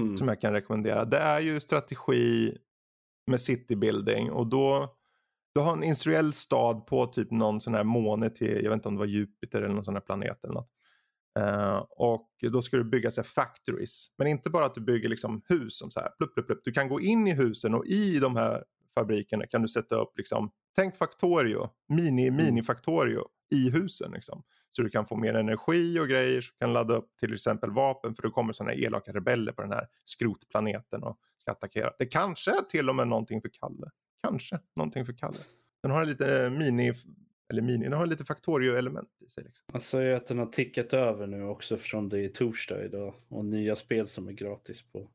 Mm. Som jag kan rekommendera. Det är ju strategi med city building och då du har en industriell stad på typ någon sån här måne till, jag vet inte om det var Jupiter eller någon sån här planet eller något. Uh, och då ska du bygga så factories. Men inte bara att du bygger liksom hus som så här, plupp, plupp, plupp. Du kan gå in i husen och i de här fabrikerna kan du sätta upp liksom, tänk Factorio, mini, mm. mini Factorio i husen liksom. Så du kan få mer energi och grejer, så du kan ladda upp till exempel vapen för då kommer sådana elaka rebeller på den här skrotplaneten och ska attackera. Det kanske är till och med någonting för Kalle. Kanske någonting för Kalle. Den har lite mini eller mini, den har lite Factorio-element i sig. Liksom. Man säger att den har tickat över nu också från det är torsdag idag och nya spel som är gratis på,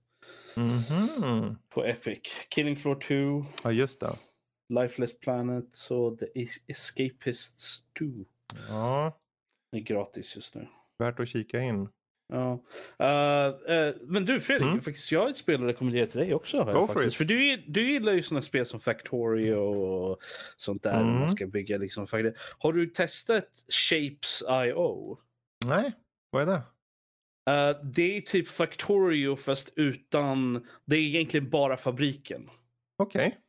mm -hmm. på Epic. Killing Floor 2. Ja, just det. Lifeless Planet och The Escapists 2. Ja. Det är gratis just nu. Värt att kika in. Ja. Uh, uh, men du Fredrik, mm. faktiskt, jag har ett spel att rekommendera till dig också. Go for it. För du, du gillar ju sådana spel som Factorio och sånt där. Mm. Man ska bygga liksom. Har du testat Shapes.io? Nej, vad är det? Uh, det är typ Factorio fast utan... Det är egentligen bara fabriken. Okej. Okay.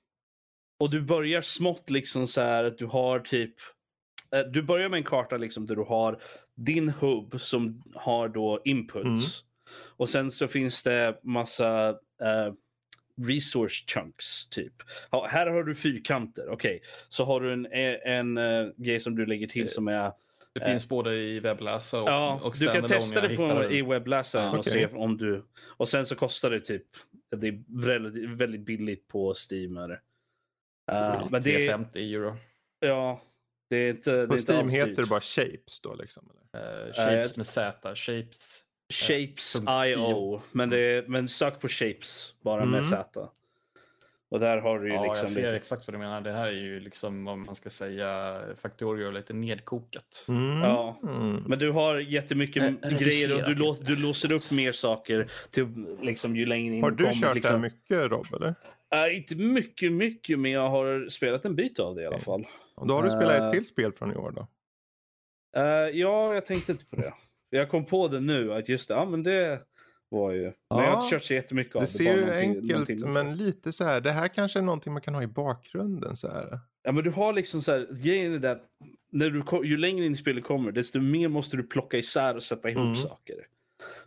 Och du börjar smått liksom så här att du har typ du börjar med en karta liksom där du har din hub som har då inputs. Mm. Och sen så finns det massa uh, resource chunks typ. Ha, här har du fyrkanter. Okej, okay. så har du en, en, uh, grej som du lägger till som är det finns både i webbläsare och, ja, och Du kan testa det på, i webbläsaren ja, och okay. se om du... Och sen så kostar det typ... Det är väldigt, väldigt billigt på Steam. Uh, men det är 50 euro. Ja, det är inte, det På är Steam heter det bara Shapes då liksom? Eller? Uh, shapes med Z. Shapes. Shapes.io. Men, men sök på Shapes bara mm. med Z. Och där har du ju ja, liksom... jag ser lite... exakt vad du menar. Det här är ju liksom, om man ska säga, Factorio lite nedkokat. Mm. Ja, men du har jättemycket äh, grejer och du, lå, du låser upp mer saker till, liksom, ju längre in Har du kommer, kört liksom. det här mycket Rob, eller? Uh, inte mycket, mycket, men jag har spelat en bit av det i alla fall. Och då har du spelat ett till spel från i år då? Uh, ja, jag tänkte inte på det. Jag kom på det nu, att just det, ja men det var ju... Men ja, jag har inte kört så jättemycket av det. Det ser ju enkelt, men lite så här, det här kanske är någonting man kan ha i bakgrunden så här. Ja, men du har liksom så här, grejen är det att när du, ju längre in i spelet kommer, desto mer måste du plocka isär och sätta ihop mm. saker.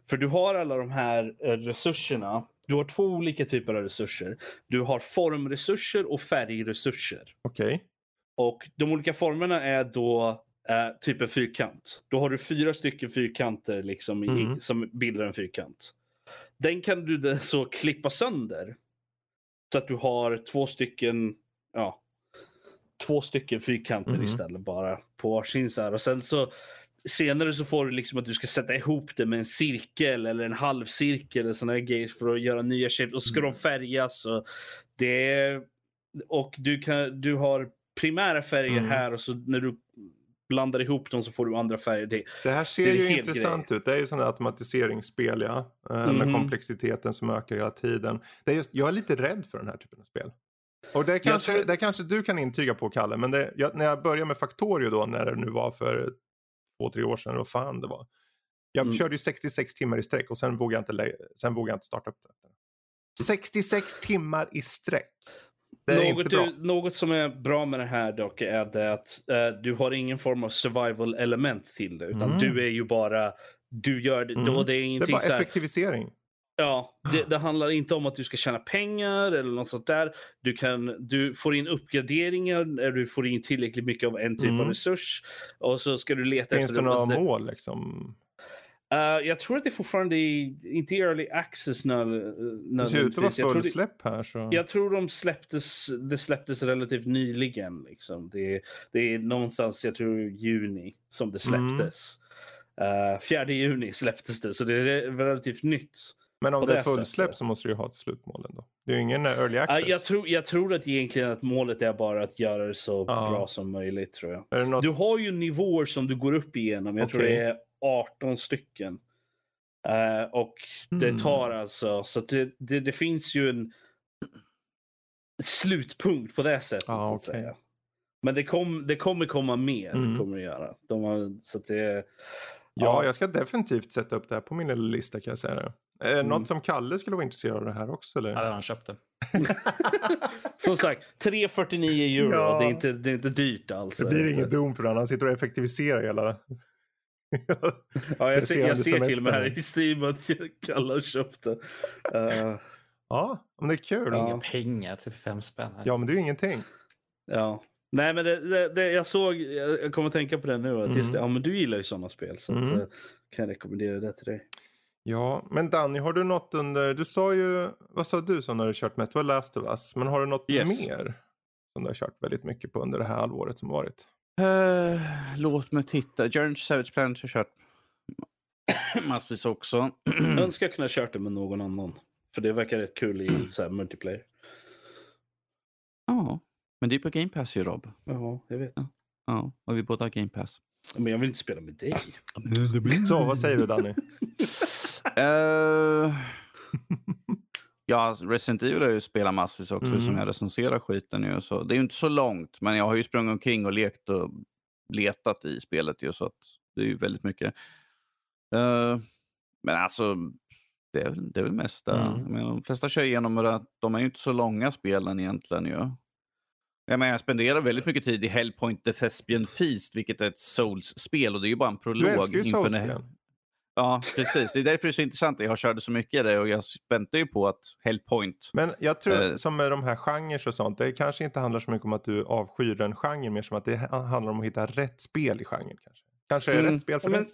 För du har alla de här eh, resurserna. Du har två olika typer av resurser. Du har formresurser och färgresurser. Okej. Okay. Och de olika formerna är då eh, typ en fyrkant. Då har du fyra stycken fyrkanter liksom mm. i, som bildar en fyrkant. Den kan du så klippa sönder. Så att du har två stycken, ja, två stycken fyrkanter mm. istället bara på varsin så här. Och sen så senare så får du liksom att du ska sätta ihop det med en cirkel eller en halvcirkel eller såna grejer för att göra nya shapes. Och ska mm. de färgas. Och, det, och du, kan, du har primära färger mm. här och så när du blandar ihop dem så får du andra färger. Det, det här ser det ju intressant grej. ut. Det är ju sådana automatiseringsspel ja. Mm. Med mhm. komplexiteten som ökar hela tiden. Det är just, jag är lite rädd för den här typen av spel. Och det kanske, tror... det kanske du kan intyga på Kalle. Men det, jag, när jag började med Factorio då, när det nu var för två, tre år sedan, vad fan det var. Jag mm. körde ju 66 timmar i sträck och sen vågade jag inte, sen vågade inte starta upp det. 66 timmar i sträck. Något, du, något, som är bra med det här dock är det att uh, du har ingen form av survival element till det. Utan mm. du är ju bara, du gör det. Mm. Då det, är ingenting det är bara effektivisering. Ja, det, det, handlar inte om att du ska tjäna pengar eller något sånt där. Du, kan, du får in uppgraderingar när du får in tillräckligt mycket av en typ mm. av resurs. Och så ska du leta Finns efter... Finns det några mål liksom? Uh, jag tror att det fortfarande är inte early access när, Det ser ut att vara fullsläpp här. Så. Jag tror de släpptes, det släpptes relativt nyligen. Liksom. Det, det är någonstans, jag tror juni som det släpptes. Mm. Uh, 4 juni släpptes det, så det är relativt nytt. Men om det är fullsläpp så måste du ju ha ett slutmål ändå. Det är ju ingen early access. Jag, tror, jag tror att egentligen att målet är bara att göra det så bra som möjligt. tror jag. Något... Du har ju nivåer som du går upp igenom. Jag okay. tror det är 18 stycken. Uh, och det mm. tar alltså, så det, det, det, finns ju en slutpunkt på det sättet. Ah, så att okay. säga. Men det, kom, det kommer komma mer. Mm. Kommer det göra. De har, så det, ja, ja, jag ska definitivt sätta upp det här på min lilla lista kan jag säga. Det. Är det mm. något som Kalle skulle vara intresserad av det här också? Eller? Har redan köpt det. som sagt, 3,49 euro. Ja. Det, är inte, det är inte dyrt alls. Det blir inget dom för honom. Han sitter och effektiviserar hela ja, jag ser, jag ser till och med här i Steam att Kalle köpte. Uh, ja, men det är kul. Ja. Inga pengar, 35 spänn. Här. Ja, men det är ingenting. Ja. Nej, men det, det, det, jag såg, jag kommer att tänka på det nu. Att mm. ja, men du gillar ju sådana spel. Så mm. att, uh, kan jag rekommendera det till dig. Ja, men Danny, har du något under, du sa ju, vad sa du som du har kört mest? Det var Last of Us, men har du något yes. mer? Som du har kört väldigt mycket på under det här halvåret som varit? Uh, låt mig titta. Journey to Savage Planet har kört massvis också. jag önskar jag kunde ha kört det med någon annan. För det verkar rätt kul i så här, multiplayer. Ja, men det är på Game Pass ju Rob. Ja, jag vet. Ja, ja och vi båda har Game Pass. Men jag vill inte spela med dig. Så, vad säger du Danny? uh... Ja, Resident Evil har ju spelat massvis också mm. som jag recenserar skiten ju. Så det är ju inte så långt, men jag har ju sprungit omkring och lekt och letat i spelet ju så att det är ju väldigt mycket. Uh, men alltså, det är, det är väl mesta. Mm. Men de flesta kör igenom det. De är ju inte så långa spelen egentligen ju. Jag, menar, jag spenderar väldigt mycket tid i Hellpoint The Thespian Feast, vilket är ett Souls-spel och det är ju bara en prolog. Du älskar ju Souls-spel. Ja, precis. Det är därför det är så intressant. Jag har kört så mycket i det och jag väntar ju på att Hellpoint... Men jag tror, eh, som med de här genrer och sånt, det kanske inte handlar så mycket om att du avskyr den genren, mer som att det handlar om att hitta rätt spel i genren. Kanske, kanske mm. rätt spel för men, dig?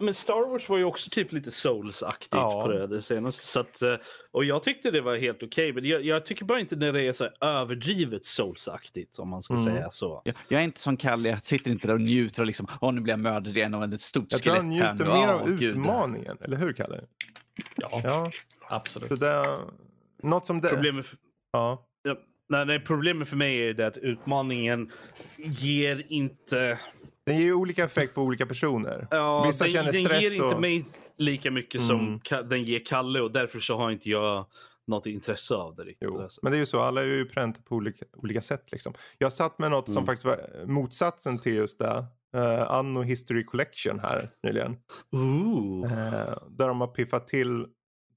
Men Star Wars var ju också typ lite Souls-aktigt ja. på det, det senaste. Så att, eh, och jag tyckte det var helt okej. Okay, men jag, jag, tycker bara inte när det är så överdrivet Souls-aktigt om man ska mm. säga så. Jag, jag, är inte som Kalle, jag sitter inte där och njuter och liksom, åh nu blir jag mördad igen av ett stort skelett. Jag tror han njuter mer av oh, utmaningen, Gud. eller hur Kalle? Ja, ja. absolut. Det, något som det... Problemet för... ja. Ja, nej, problemet för mig är det att utmaningen ger inte den ger ju olika effekt på olika personer. Ja, Vissa den, känner stress. Den ger och... inte mig lika mycket mm. som den ger Kalle och därför så har inte jag något intresse av det riktigt. Jo, men det är ju så, alla är ju pränta på olika, olika sätt liksom. Jag satt med något mm. som faktiskt var motsatsen till just det. Uh, Anno History Collection här nyligen. Uh, där de har piffat till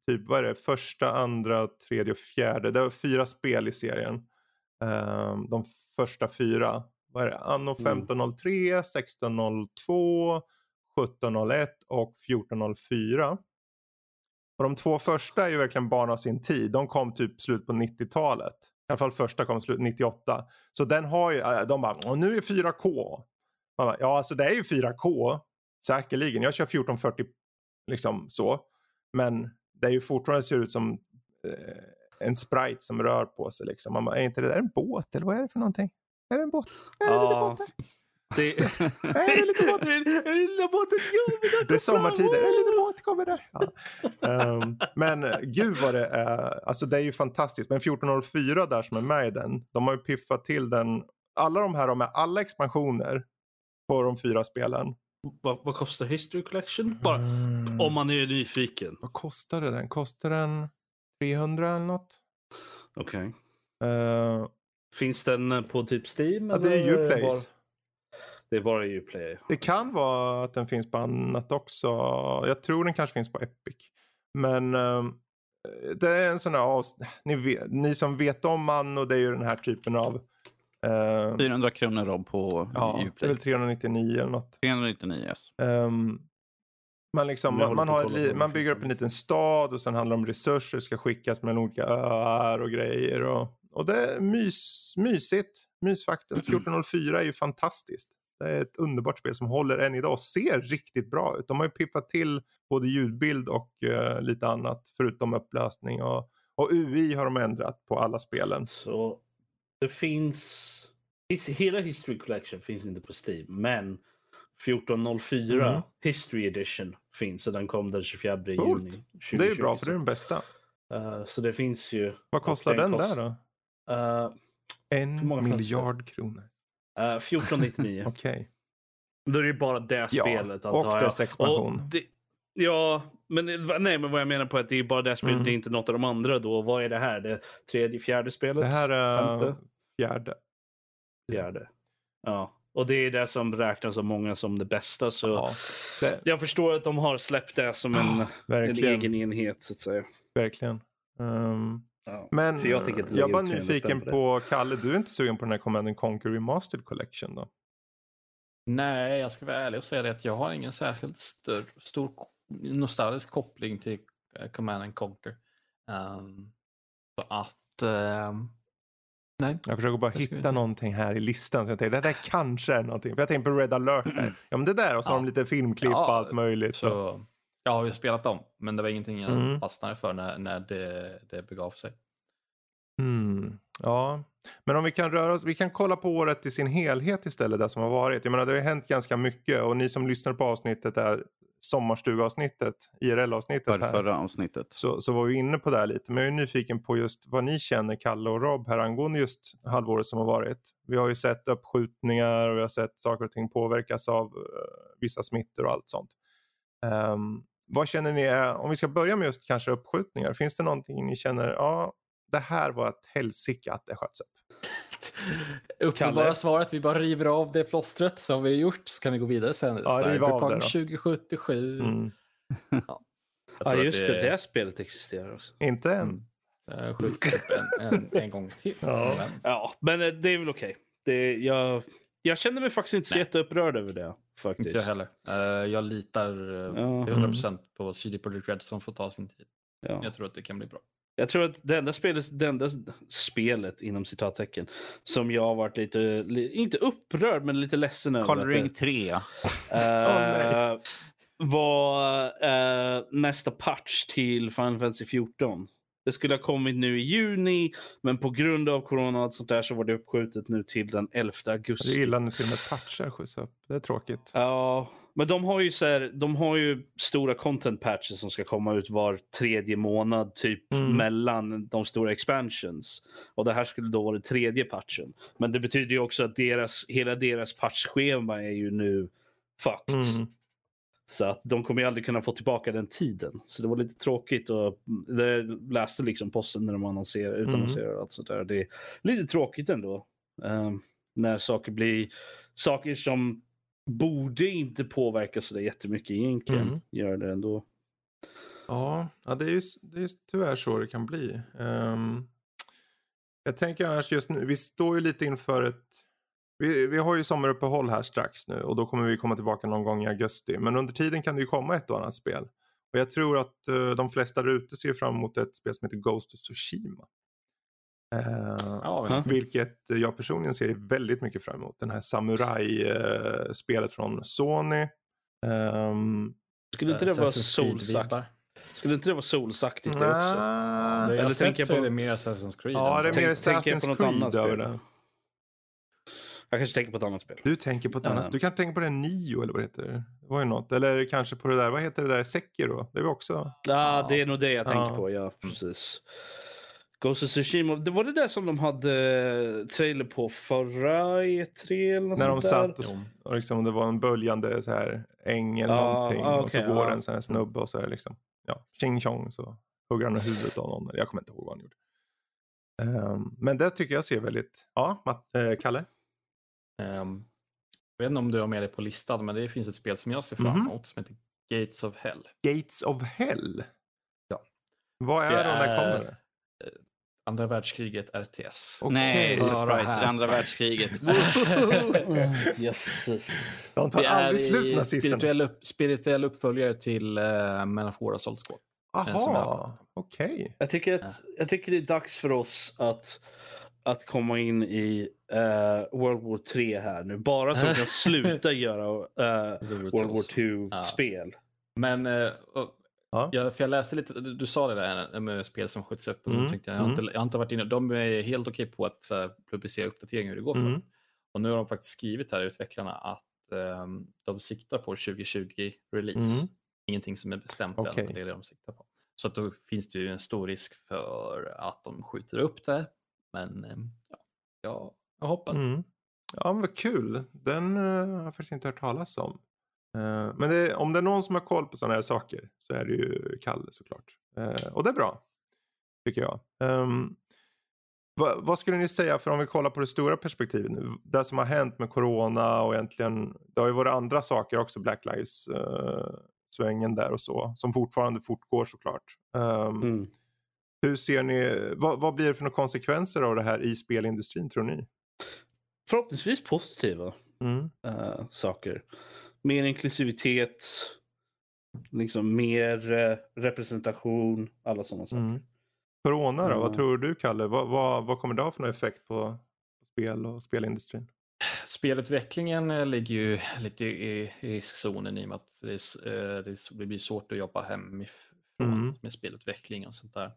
typ, vad är det, första, andra, tredje och fjärde. Det var fyra spel i serien. Uh, de första fyra vad är det? Anno 1503, 1602, 1701 och 1404. Och de två första är ju verkligen barn av sin tid. De kom typ slut på 90-talet. I alla fall första kom slut 98. Så den har ju, äh, de bara, nu är 4K. Bara, ja, alltså det är ju 4K. Säkerligen. Jag kör 1440 liksom så. Men det är ju fortfarande ser ut som eh, en sprite som rör på sig liksom. Man bara, är inte det där en båt eller vad är det för någonting? Är det en båt? Är det ja. lite båt Det... är det lite båt? Är det lilla båten? Jo, det är sommartider. Är det lite båt kommer där? Ja. Um, men gud vad det är. Alltså det är ju fantastiskt. Men 1404 där som är med i den. De har ju piffat till den. Alla de här har med alla expansioner på de fyra spelen. Vad, vad kostar History Collection? Bara mm. om man är nyfiken. Vad kostar den? Kostar den 300 eller något? Okej. Okay. Uh, ehm, Finns den eh, på typ Steam? Ja, det är Uplays. Bara... Det är bara Uplay. Det kan vara att den finns på annat också. Jag tror den kanske finns på Epic. Men uh, det är en sån här, ni, vet, ni som vet om man och det är ju den här typen av uh, 400 kronor Rob på ja, Uplay. det är väl 399 eller något. 399 yes. Um, man, liksom, man, man, har man bygger upp en liten stad och sen handlar det om resurser ska skickas mellan olika öar och grejer. Och och det är mys, mysigt. Mysfaktorn 1404 är ju fantastiskt. Det är ett underbart spel som håller än idag och ser riktigt bra ut. De har ju piffat till både ljudbild och uh, lite annat förutom upplösning. Och, och UI har de ändrat på alla spelen. Så det finns... Hela History Collection finns inte på Steam, men 1404 mm. History Edition finns och den kom den 24 juni 2020. Det är bra för det är den bästa. Uh, så det finns ju. Vad kostar den, den kost... där då? Uh, en miljard kronor. Uh, 1499. Okej. Okay. Då är det bara det spelet ja, och dess expansion. Det, ja, men, nej, men vad jag menar på är att det är bara det spelet, mm. det är inte något av de andra då. Vad är det här? Det tredje, fjärde spelet? Det här är Femte? fjärde. Fjärde. Ja, och det är det som räknas av många som det bästa. Så ja, det... Jag förstår att de har släppt det som en, en egen enhet så att säga. Verkligen. Um, Ja, men jag, jag var nyfiken på, på Kalle, du är inte sugen på den här Command Conquer Remastered Collection då? Nej, jag ska vara ärlig och säga det att jag har ingen särskilt stör, stor nostalgisk koppling till uh, Command Conquer. Um, så att, uh, nej. Jag försöker bara hitta ska... någonting här i listan. Så jag tänkte, det där kanske är någonting. För jag tänkte på Red alert där. Ja men det där och så ja. har de lite filmklipp ja, och allt möjligt. Så... Jag har ju spelat dem, men det var ingenting jag mm. fastnade för när, när det, det begav sig. Mm. Ja, men om vi kan röra oss, vi kan kolla på året i sin helhet istället, det som har varit. Jag menar, det har ju hänt ganska mycket och ni som lyssnar på avsnittet är sommarstugavsnittet, IRL-avsnittet här. Förra avsnittet. Så, så var vi inne på det här lite. Men jag är nyfiken på just vad ni känner, Kalle och Rob, här angående just halvåret som har varit. Vi har ju sett uppskjutningar och vi har sett saker och ting påverkas av uh, vissa smittor och allt sånt. Um, vad känner ni, om vi ska börja med just kanske uppskjutningar, finns det någonting ni känner, ja, det här var ett helsike att det sköts upp? Uppenbara svaret, vi bara river av det plåstret som vi har gjort så kan vi gå vidare sen. Ja, riva av det då. 2077. Mm. ja. ja, just det, det, det spelet existerar också. Inte än. Mm. Skjuts upp en, en, en, gång till. Ja, men, ja, men eh, det är väl okej. Okay. Jag, jag känner mig faktiskt inte så jätteupprörd över det. Faktiskt. Inte jag heller. Uh, jag litar uh, ja. 100% mm. på CD Projekt Red som får ta sin tid. Ja. Jag tror att det kan bli bra. Jag tror att det enda spelet, det enda spelet inom citattecken som jag har varit lite, inte upprörd men lite ledsen över. Coloring 3. Uh, oh, var uh, nästa patch till Final Fantasy 14. Det skulle ha kommit nu i juni, men på grund av corona och allt sånt där så var det uppskjutet nu till den 11 augusti. Det är illa när till och med patchar skjuts upp. Det är tråkigt. Ja, men de har ju så här, de har ju stora content patches som ska komma ut var tredje månad typ mm. mellan de stora expansions. Och det här skulle då vara den tredje patchen. Men det betyder ju också att deras, hela deras patchschema är ju nu fucked. Mm. Så att de kommer ju aldrig kunna få tillbaka den tiden. Så det var lite tråkigt och det läste liksom posten när de annonserade, utannonserade mm. allt sånt där. Det är lite tråkigt ändå. Um, när saker blir saker som borde inte påverka så där jättemycket egentligen. Mm. Gör det ändå. Ja, ja det, är ju, det är tyvärr så det kan bli. Um, jag tänker annars just nu, vi står ju lite inför ett vi, vi har ju sommaruppehåll här strax nu och då kommer vi komma tillbaka någon gång i augusti. Men under tiden kan det ju komma ett och annat spel. Och jag tror att uh, de flesta där ute ser fram emot ett spel som heter Ghost of Tsushima. Uh, ja, vilket jag personligen ser väldigt mycket fram emot. Den här samurai-spelet uh, från Sony. Um, Skulle inte det vara solsakt? Skulle inte det vara solsaktigt det också? Det Eller tänker jag på... är det mer Assassin's Creed. Ja, det är mer Assassin's Creed över det. Jag kanske tänker på ett annat spel. Du tänker på ett annat. Du kanske tänker på den Nio eller vad det heter. Det var ju något. Eller kanske på det där. Vad heter det där? Sekiro? Det var också. Ja, det är nog det jag tänker ja. på. Ja, precis. Ghost of Tsushima. Det var det där som de hade trailer på förra E3 eller något När de satt och, och liksom, det var en böljande så här äng eller ah, någonting. Okay, och så går ah. en sån här snubbe och så är det liksom, ja, tjing tjong så hugger han huvudet av någon. Jag kommer inte ihåg vad han gjorde. Um, men det tycker jag ser väldigt, ja, Matt, äh, Kalle? Um, jag vet inte om du har med det på listan, men det finns ett spel som jag ser fram mhm. emot mm som heter Gates of Hell. Gates of Hell? Ja. Vad är det, det när kommer det? Andra världskriget RTS. Okay. Nej, surprise, det andra världskriget. Jösses. De tar aldrig slut nazisterna. Spirituell, upp, spirituell uppföljare till uh, Man of War Assault Squad. Jaha, okej. Okay. Jag, tycker att, jag tycker det är dags för oss att att komma in i uh, World War 3 här nu. Bara så att vi kan sluta göra uh, World War 2-spel. Ja. Men uh, ja. jag, för jag läste lite, du sa det där med spel som skjuts upp. Och mm. tänkte jag, jag, har inte, mm. jag har inte varit inne, de är helt okej på att så här, publicera uppdateringar hur det går för mm. Och nu har de faktiskt skrivit här, utvecklarna, att um, de siktar på 2020 release. Mm. Ingenting som är bestämt okay. än, det är det de siktar på. Så att då finns det ju en stor risk för att de skjuter upp det men ehm, ja, jag hoppas. Mm. Ja, men vad kul. Den uh, har jag faktiskt inte hört talas om. Uh, men det, om det är någon som har koll på sådana här saker så är det ju Kalle såklart. Uh, och det är bra. Tycker jag. Um, vad, vad, skulle ni säga, för om vi kollar på det stora perspektivet nu. Det som har hänt med corona och egentligen, det har ju varit andra saker också, Black Lives svängen där och så. Som fortfarande fortgår såklart. Um, mm. Hur ser ni, vad, vad blir det för några konsekvenser av det här i spelindustrin tror ni? Förhoppningsvis positiva mm. uh, saker. Mer inklusivitet, liksom mer uh, representation, alla sådana saker. Mm. Corona då, vad tror du Kalle? Vad, vad, vad kommer det ha för någon effekt på, på spel och spelindustrin? Spelutvecklingen eh, ligger ju lite i, riskzonen i och med att det, det blir svårt att jobba hemifrån mm. med spelutveckling och sånt där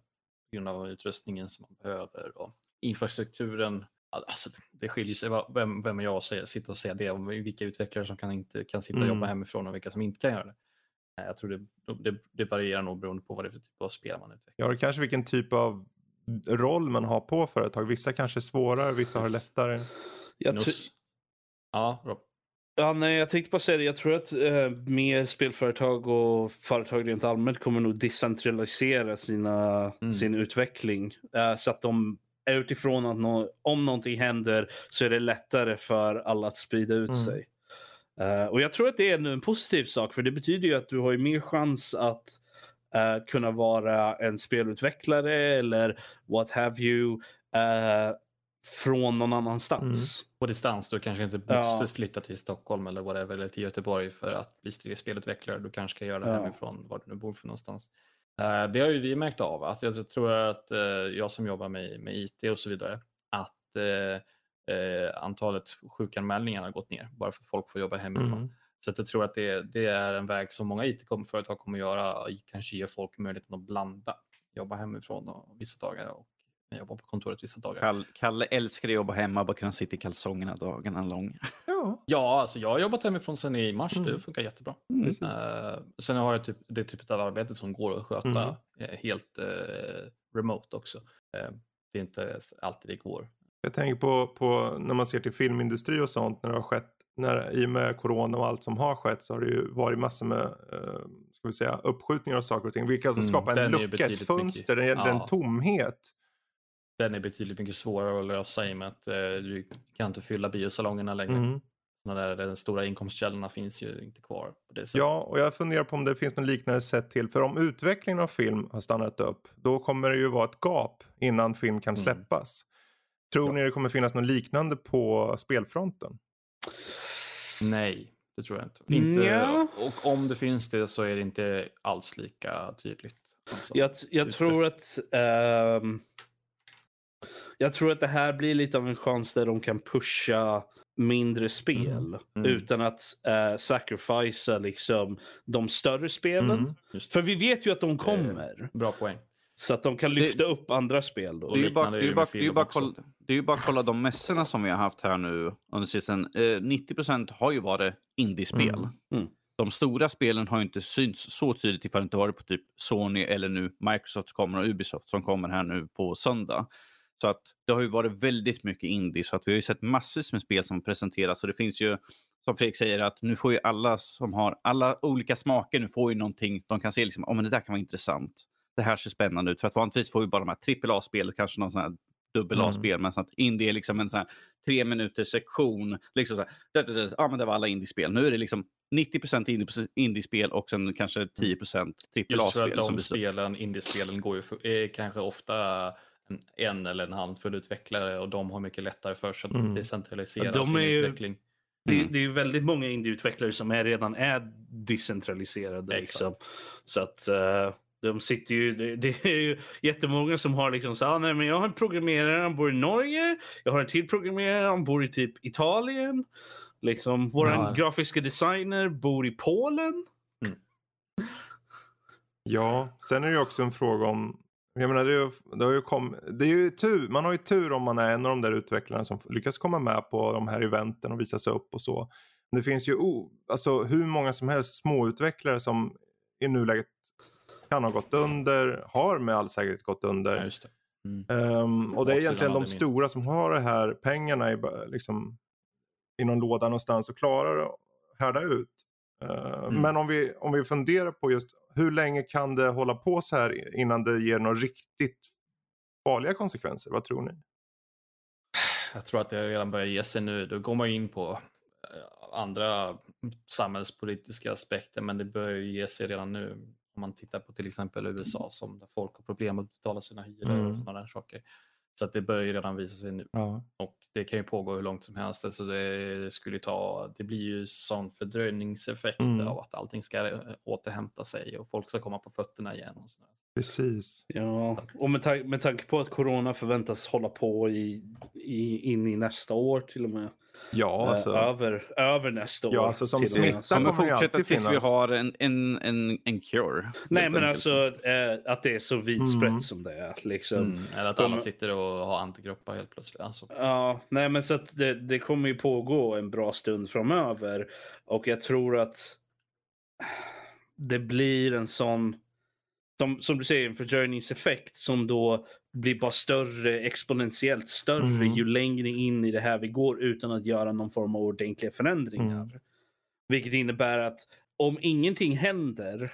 grund av utrustningen som man behöver. Och infrastrukturen, alltså, det skiljer sig. Vem, vem är jag sitta och säga det om vilka utvecklare som kan, inte, kan sitta och mm. jobba hemifrån och vilka som inte kan göra det. Jag tror det, det, det varierar nog beroende på vad det är för typ av spel man utvecklar. Ja, det kanske vilken typ av roll man har på företag. Vissa kanske är svårare, vissa har lättare. Jag ja, Rob. Ja, nej, jag tänkte bara säga det. Jag tror att eh, mer spelföretag och företag rent allmänt kommer nog decentralisera sina, mm. sin utveckling. Eh, så att de utifrån att no om någonting händer så är det lättare för alla att sprida ut mm. sig. Uh, och jag tror att det är en positiv sak för det betyder ju att du har ju mer chans att uh, kunna vara en spelutvecklare eller what have you uh, från någon annanstans. Mm. På distans, du kanske inte måste ja. flytta till Stockholm eller whatever, eller till Göteborg för att bli spelutvecklare. Du kanske ska göra det ja. hemifrån, var du nu bor för någonstans. Det har ju vi märkt av. Att jag tror att jag som jobbar med, med IT och så vidare, att eh, antalet sjukanmälningar har gått ner bara för att folk får jobba hemifrån. Mm. Så att jag tror att det, det, är en väg som många IT-företag kommer att göra, kanske ge folk möjligheten att blanda, jobba hemifrån och vissa dagar och jobba på kontoret vissa dagar. Kalle älskar att jobba hemma, bara kunna sitta i kalsongerna dagarna långa. Ja, ja alltså jag har jobbat hemifrån sedan i mars, mm. det funkar jättebra. Mm. Uh, sen har jag typ, det typet av arbete som går att sköta mm. helt uh, remote också. Uh, det är inte alltid det går. Jag tänker på, på när man ser till filmindustri och sånt när det har skett, när, i och med corona och allt som har skett så har det ju varit massor med uh, ska vi säga, uppskjutningar av saker och ting. Vilket mm, skapar en lucka, ett fönster, mycket, ja. en tomhet. Den är betydligt mycket svårare att lösa i och med att uh, du kan inte fylla biosalongerna längre. Mm. Där de stora inkomstkällorna finns ju inte kvar. På det sättet. Ja, och jag funderar på om det finns något liknande sätt till. För om utvecklingen av film har stannat upp, då kommer det ju vara ett gap innan film kan mm. släppas. Mm. Tror ni det kommer finnas något liknande på spelfronten? Nej, det tror jag inte. inte ja. Och om det finns det så är det inte alls lika tydligt. Alltså, jag, jag tror att um, jag tror att det här blir lite av en chans där de kan pusha mindre spel mm. Mm. utan att uh, sacrificea liksom de större spelen. Mm. För vi vet ju att de kommer. Bra poäng. Så att de kan lyfta det, upp andra spel. Då. Det är ju bara, det är bara, det är bara, kolla, det är ju bara att kolla de mässorna som vi har haft här nu under sisten. Eh, 90% har ju varit indiespel. Mm. Mm. De stora spelen har ju inte synts så tydligt ifall det inte varit på typ Sony eller nu Microsoft kommer och Ubisoft som kommer här nu på söndag. Så att det har ju varit väldigt mycket indie så att vi har ju sett massvis med spel som presenteras och det finns ju som Fredrik säger att nu får ju alla som har alla olika smaker nu får ju någonting de kan se liksom, oh, men det där kan vara intressant det här ser spännande ut. För att vanligtvis får vi bara de här trippel A-spel och kanske någon sån här dubbel A-spel. Mm. Men så att indie är liksom en sån här tre minuters sektion. Liksom så här, där, där, där, ja, men det var alla indiespel. Nu är det liksom 90% indiespel och sen kanske 10 trippel A-spel. Just för att de spelen, indiespelen går ju för, är kanske ofta en, en eller en handfull utvecklare och de har mycket lättare för sig att mm. decentralisera de sin ju... utveckling. Det, mm. det, är väldigt många indieutvecklare som är, redan är decentraliserade. Liksom. Så att uh, de sitter ju, det, det, är ju jättemånga som har liksom så ah, nej, men jag har en programmerare, han bor i Norge. Jag har en till programmerare, han bor i typ Italien. Liksom, vår ja. grafiska designer bor i Polen. Mm. Ja, sen är det ju också en fråga om jag menar, det, är ju, det, har ju kom, det är ju tur, man har ju tur om man är en av de där utvecklarna som lyckas komma med på de här eventen och visa sig upp och så. det finns ju oh, alltså, hur många som helst småutvecklare som i nuläget kan ha gått under, har med all säkerhet gått under. Ja, det. Mm. Um, och det är egentligen de stora som har de här pengarna i, liksom, i någon låda någonstans och klarar att härda ut. Uh, mm. Men om vi, om vi funderar på just hur länge kan det hålla på så här innan det ger några riktigt farliga konsekvenser? Vad tror ni? Jag tror att det redan börjar ge sig nu. Då går man in på eh, andra samhällspolitiska aspekter men det börjar ge sig redan nu. Om man tittar på till exempel USA som där folk har problem att betala sina hyror mm. och sådana där saker. Så att det börjar redan visa sig nu. Ja. Och det kan ju pågå hur långt som helst. Så det, skulle ta, det blir ju sån fördröjningseffekt mm. av att allting ska eh, återhämta sig och folk ska komma på fötterna igen. Och sådär. Precis. Ja, och med, ta med tanke på att corona förväntas hålla på i, i, in i nästa år till och med. Ja, alltså. Äh, över, över nästa ja, år. Alltså, som smitta kommer, kommer fortsätta tills vi har en, en, en, en cure. Nej, men alltså äh, att det är så vidsprätt mm. som det är. Liksom. Mm, eller att alla sitter och har antikroppar helt plötsligt. Alltså. Ja, nej, men så att det, det kommer ju pågå en bra stund framöver. Och jag tror att det blir en sån som, som du säger, en fördröjningseffekt som då blir bara större, exponentiellt större mm. ju längre in i det här vi går utan att göra någon form av ordentliga förändringar. Mm. Vilket innebär att om ingenting händer,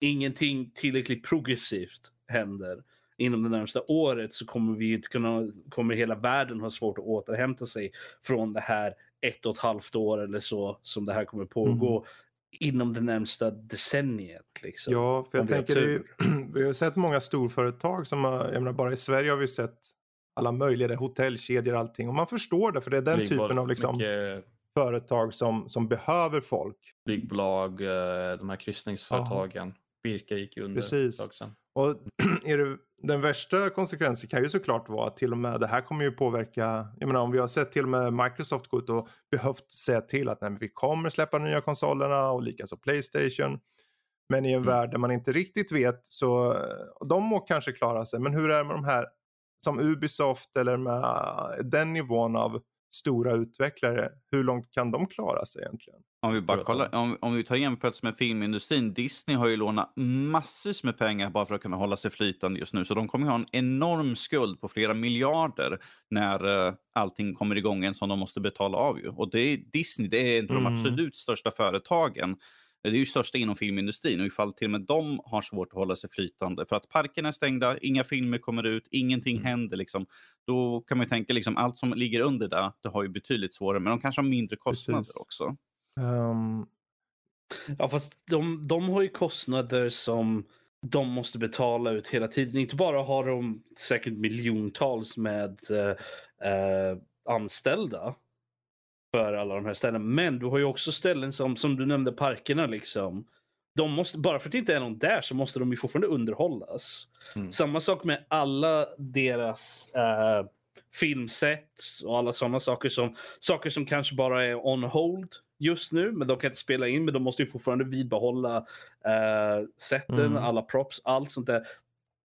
ingenting tillräckligt progressivt händer inom det närmsta året så kommer vi inte kunna, kommer hela världen ha svårt att återhämta sig från det här ett och ett halvt år eller så som det här kommer pågå mm inom det närmsta decenniet. Liksom, ja, för jag tänker det, vi har sett många storföretag som har, jag menar bara i Sverige har vi sett alla möjliga hotellkedjor och allting och man förstår det för det är den Flygbolag, typen av liksom mycket... företag som, som behöver folk. Flygbolag, eh, de här kryssningsföretagen. Birka gick under Precis. Och är det, den värsta konsekvensen kan ju såklart vara att till och med det här kommer ju påverka, jag menar om vi har sett till och med Microsoft gå ut och behövt säga till att nej, vi kommer släppa nya konsolerna och likaså Playstation. Men i en mm. värld där man inte riktigt vet så, de må kanske klara sig, men hur är det med de här som Ubisoft eller med den nivån av stora utvecklare, hur långt kan de klara sig egentligen? Om vi, bara kollar, om, om vi tar jämförelse med filmindustrin, Disney har ju lånat massor med pengar bara för att kunna hålla sig flytande just nu. Så de kommer ha en enorm skuld på flera miljarder när uh, allting kommer igång igen som de måste betala av. Ju. Och det är Disney, det är en av de mm. absolut största företagen. Det är ju största inom filmindustrin och ifall till och med de har svårt att hålla sig flytande för att parkerna är stängda, inga filmer kommer ut, ingenting mm. händer. Liksom, då kan man ju tänka liksom allt som ligger under det, det har ju betydligt svårare, men de kanske har mindre kostnader Precis. också. Um... Ja, fast de, de har ju kostnader som de måste betala ut hela tiden. Inte bara har de säkert miljontals med eh, anställda för alla de här ställena. Men du har ju också ställen som, som du nämnde, parkerna liksom. De måste, bara för att det inte är någon där så måste de ju fortfarande underhållas. Mm. Samma sak med alla deras uh, filmsets och alla sådana saker som, saker som kanske bara är on hold just nu, men de kan inte spela in, men de måste ju fortfarande vidbehålla uh, sätten, mm. alla props, allt sånt där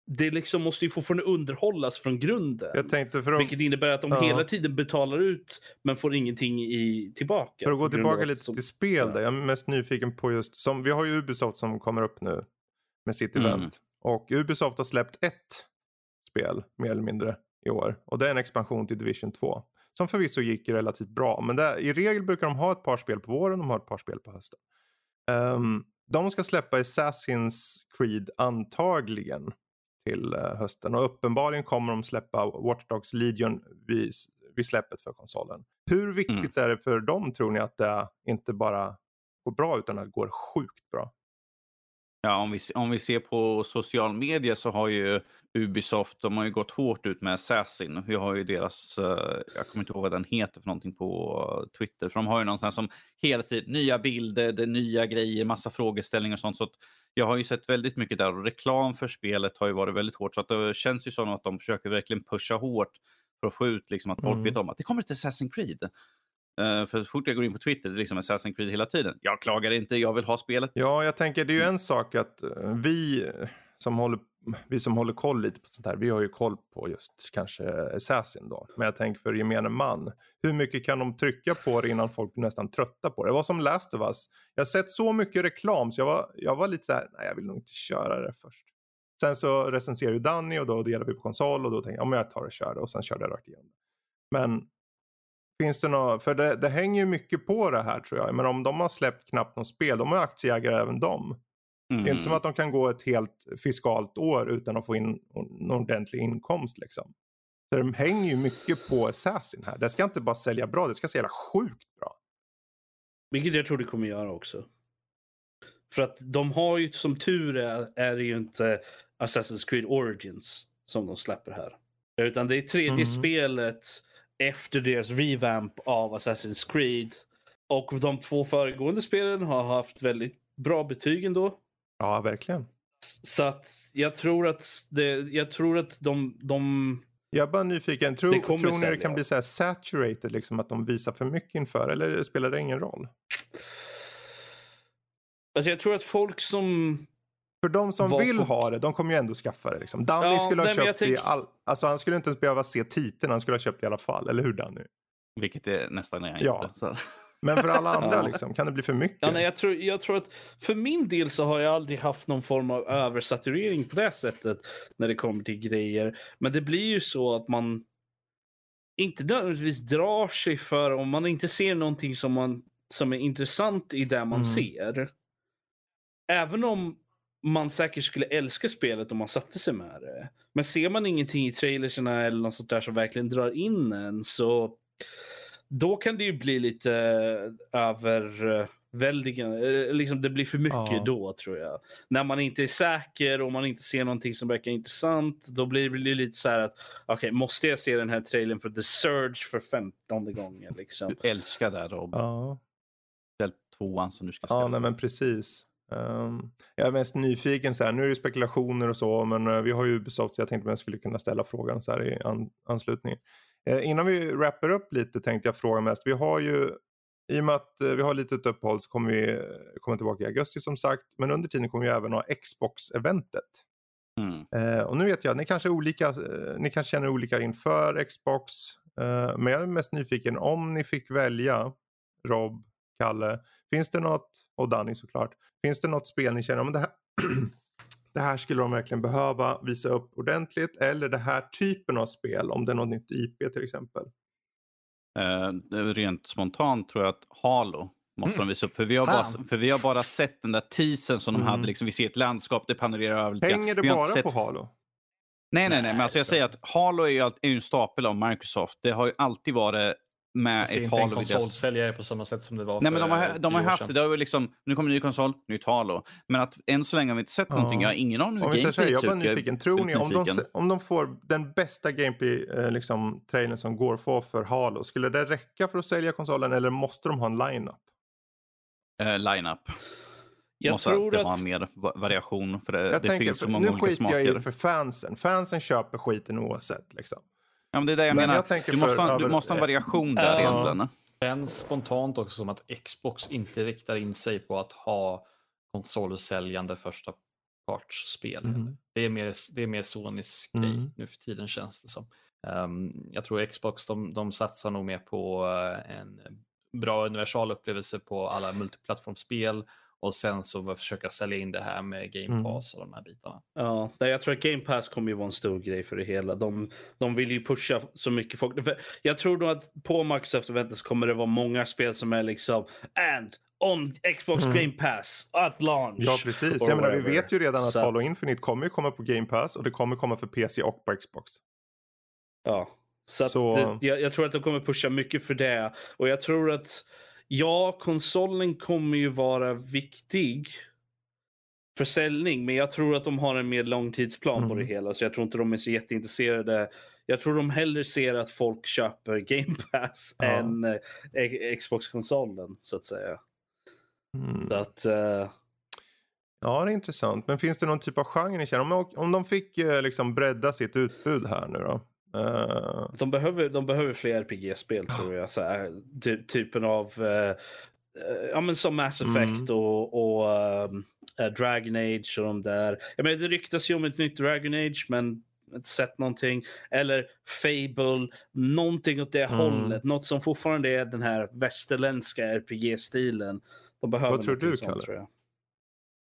det liksom måste ju fortfarande underhållas från grunden. Jag tänkte för att, vilket innebär att de ja. hela tiden betalar ut men får ingenting i, tillbaka. För att gå tillbaka lite som, till spel där. Jag är mest nyfiken på just, som, vi har ju Ubisoft som kommer upp nu med sitt mm. event. Och Ubisoft har släppt ett spel mer eller mindre i år. Och det är en expansion till Division 2. Som förvisso gick relativt bra. Men det, i regel brukar de ha ett par spel på våren och de har ett par spel på hösten. Um, de ska släppa Assassin's Creed antagligen till eh, hösten. Och uppenbarligen kommer de släppa Watch Dogs Legion vid, vid släppet för konsolen. Hur viktigt mm. är det för dem tror ni att det inte bara går bra utan att det går sjukt bra? Ja, om vi, om vi ser på social media så har ju Ubisoft, de har ju gått hårt ut med Assassin. Vi har ju deras, uh, jag kommer inte ihåg vad den heter för någonting på Twitter. För de har ju någonstans som hela tiden, nya bilder, det nya grejer, massa frågeställningar och sånt. Så jag har ju sett väldigt mycket där och reklam för spelet har ju varit väldigt hårt. Så att det känns ju som att de försöker verkligen pusha hårt för att få ut liksom att folk mm. vet om att det kommer ett Assassin's Creed. Uh, för så fort jag går in på Twitter, det är liksom Assassin's Creed hela tiden. Jag klagar inte, jag vill ha spelet. Ja, jag tänker det är ju en sak att uh, vi som håller vi som håller koll lite på sånt här, vi har ju koll på just kanske Assassin då. Men jag tänker för gemene man, hur mycket kan de trycka på det innan folk blir nästan trötta på det? Det var som Last of Us. Jag har sett så mycket reklam så jag var, jag var lite så här, nej jag vill nog inte köra det först. Sen så recenserar ju Danny och då delar vi på konsol och då tänker jag, ja jag tar och kör det och sen körde jag rakt igenom. Men finns det något, för det, det hänger ju mycket på det här tror jag. Men om de har släppt knappt något spel, de har aktieägare även de. Mm. Det är inte som att de kan gå ett helt fiskalt år utan att få in en ordentlig inkomst. Liksom. Så de hänger ju mycket på Assassin här. Det ska inte bara sälja bra, det ska sälja sjukt bra. Vilket jag tror det kommer göra också. För att de har ju som tur är, är det ju inte Assassin's Creed Origins som de släpper här. Utan det är tredje mm. spelet efter deras revamp av Assassin's Creed. Och de två föregående spelen har haft väldigt bra betyg ändå. Ja, verkligen. Så att jag tror att, det, jag tror att de, de jag är bara nyfiken. Tror, tror ni det kan bli så här saturated, liksom att de visar för mycket inför? Eller spelar det ingen roll? Alltså jag tror att folk som... För de som vill på... ha det, de kommer ju ändå skaffa det. Liksom. Danny ja, skulle ha nej, köpt tänk... det all... Alltså han skulle inte ens behöva se titeln, han skulle ha köpt det i alla fall. Eller hur Danny? Vilket är nästan när han ja. gjorde. Så. Men för alla andra ja. liksom, kan det bli för mycket? Ja, nej, jag, tror, jag tror att för min del så har jag aldrig haft någon form av översaturering på det sättet när det kommer till grejer. Men det blir ju så att man inte nödvändigtvis drar sig för om man inte ser någonting som, man, som är intressant i det man mm. ser. Även om man säkert skulle älska spelet om man satte sig med det. Men ser man ingenting i trailerserna eller något sånt där som verkligen drar in en så då kan det ju bli lite överväldigande. Eh, liksom det blir för mycket ja. då tror jag. När man inte är säker och man inte ser någonting som verkar intressant. Då blir det lite så här att okej, okay, måste jag se den här trailern för The Surge för femtonde gången? Liksom. Du älskar det Rob. Ja. Ställ tvåan som du ska Ja, nej, men precis. Um, jag är mest nyfiken så här, nu är det spekulationer och så, men uh, vi har ju Ubisoft så jag tänkte att jag skulle kunna ställa frågan så här i an anslutning. Uh, innan vi wrappar upp lite tänkte jag fråga mest, vi har ju i och med att uh, vi har lite ett uppehåll så kommer vi komma tillbaka i augusti som sagt, men under tiden kommer vi även ha Xbox-eventet. Mm. och nu vet jag, att ni kanske, olika, ni kanske känner olika inför Xbox, men jag är mest nyfiken om ni fick välja Rob, Kalle, finns det något, och Danny såklart, Finns det något spel ni känner, om det här, det här skulle de verkligen behöva visa upp ordentligt eller det här typen av spel om det är något nytt IP till exempel? Uh, rent spontant tror jag att Halo måste mm. de visa upp. För vi, har bara, för vi har bara sett den där teasern som mm. de hade. Liksom, vi ser ett landskap, det panorerar över lite Hänger det bara sett... på Halo? Nej, nej, nej. Men alltså jag säger att Halo är ju, är ju en stapel av Microsoft. Det har ju alltid varit med ett Halo. Det är inte en konsolsäljare på samma sätt som det var Nej, men de har, de har haft det. det har liksom, nu kommer en ny konsol, nytt Halo. Men att än så länge har vi inte sett ja. någonting. Jag har ingen aning hur gameplay Jag var nyfiken. Tror ni, om de, om de får den bästa gameplay-trailern liksom, som går att få för Halo, skulle det räcka för att sälja konsolen eller måste de ha en line-up? Uh, line-up. Jag måste tror att... ha mer variation. För det, jag det tänker, finns så många nu skiter jag i för fansen. Fansen köper skiten oavsett. Liksom. Ja, men det är det jag men menar. Jag du, måste ha, du måste ha en variation där uh, egentligen. Det känns spontant också som att Xbox inte riktar in sig på att ha konsolsäljande första partsspel. Mm. Det, är mer, det är mer Sonys mm. grej nu för tiden känns det som. Um, jag tror Xbox de, de satsar nog mer på uh, en bra universal upplevelse på alla multiplattformsspel och sen så försöka sälja in det här med Game mm. Pass mm. och de här bitarna. Ja, jag tror att Game Pass kommer ju vara en stor grej för det hela. De, de vill ju pusha så mycket folk. Jag tror nog att på Microsoft Events kommer det vara många spel som är liksom and on Xbox mm. Game Pass at launch. Ja, precis. Jag menar, vi vet ju redan att Halo Infinite kommer komma på Game Pass och det kommer komma för PC och på Xbox. Ja, så, så... Det, jag, jag tror att de kommer pusha mycket för det. Och jag tror att Ja, konsolen kommer ju vara viktig försäljning, men jag tror att de har en mer långtidsplan mm. på det mm. hela, så jag tror inte de är så jätteintresserade. Jag tror de hellre ser att folk köper Game Pass ja. än eh, Xbox-konsolen, så att säga. Mm. Så att, uh... Ja, det är intressant. Men finns det någon typ av genre ni känner? Om, om de fick eh, liksom bredda sitt utbud här nu då? Uh... De, behöver, de behöver fler RPG-spel tror jag. Så här, ty, typen av, uh, ja men som Mass. Effect mm. och, och uh, Dragon Age och de där. Jag menar, det ryktas ju om ett nytt Dragon Age men inte sett någonting. Eller Fable, någonting åt det mm. hållet. Något som fortfarande är den här västerländska RPG-stilen. De behöver Vad tror du, sånt, Kalle? Tror jag.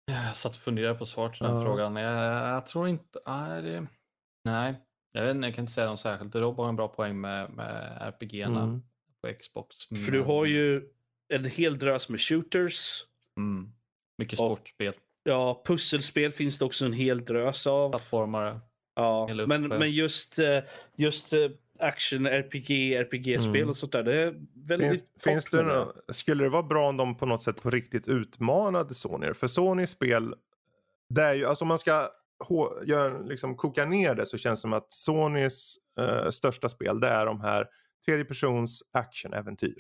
jag satt och funderade på svar till den frågan. Jag, jag tror inte... Nej, det, nej, jag, vet inte, jag kan inte säga något särskilt. Rob har en bra poäng med, med RPG-erna mm. på Xbox. Men... För du har ju en hel drös med shooters. Mm. Mycket sportspel. Och, ja, pusselspel finns det också en hel drös av. Plattformare. Ja, men, men just, eh, just eh, action, RPG, RPG-spel mm. och sånt där. Det är väldigt finns, finns det någon, Skulle det vara bra om de på något sätt på riktigt utmanade Sony? För Sony spel, det är ju, alltså man ska gör, liksom, kokar ner det så känns det som att Sonys uh, största spel det är de här tredjepersons actionäventyr.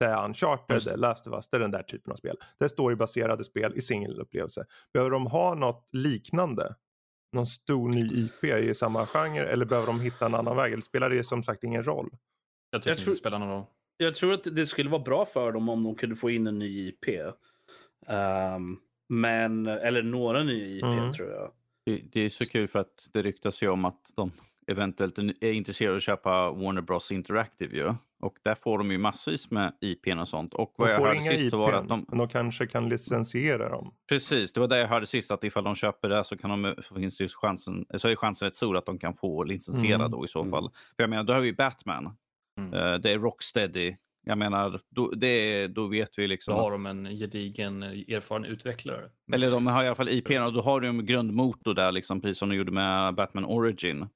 Det är Uncharted, det är Last of Us, det är den där typen av spel. Det är storybaserade spel i singelupplevelse. Behöver de ha något liknande? Någon stor ny IP i samma genre eller behöver de hitta en annan väg? Eller spelar det som sagt ingen roll? Jag tycker jag tror, det spelar någon roll. Jag tror att det skulle vara bra för dem om de kunde få in en ny IP. Um, ehm, men, eller några nya IP mm. tror jag. Det, det, är så kul för att det ryktas ju om att de eventuellt är intresserade av att köpa Warner Bros Interactive ju. Och där får de ju massvis med IPn och sånt. Och vad de jag hörde sist IPn, var att de... Men de kanske kan licensiera dem. Precis, det var det jag hörde sist att ifall de köper det så, kan de, så finns det chansen, så är chansen rätt stor att de kan få licensiera mm. då i så mm. fall. För jag menar, då har vi Batman. Mm. Uh, det är Rocksteady. Jag menar, då, det, då vet vi liksom. Då har de en gedigen erfaren utvecklare. Eller de har i alla fall IPn och då har de en grundmotor där, liksom, precis som de gjorde med Batman Origin.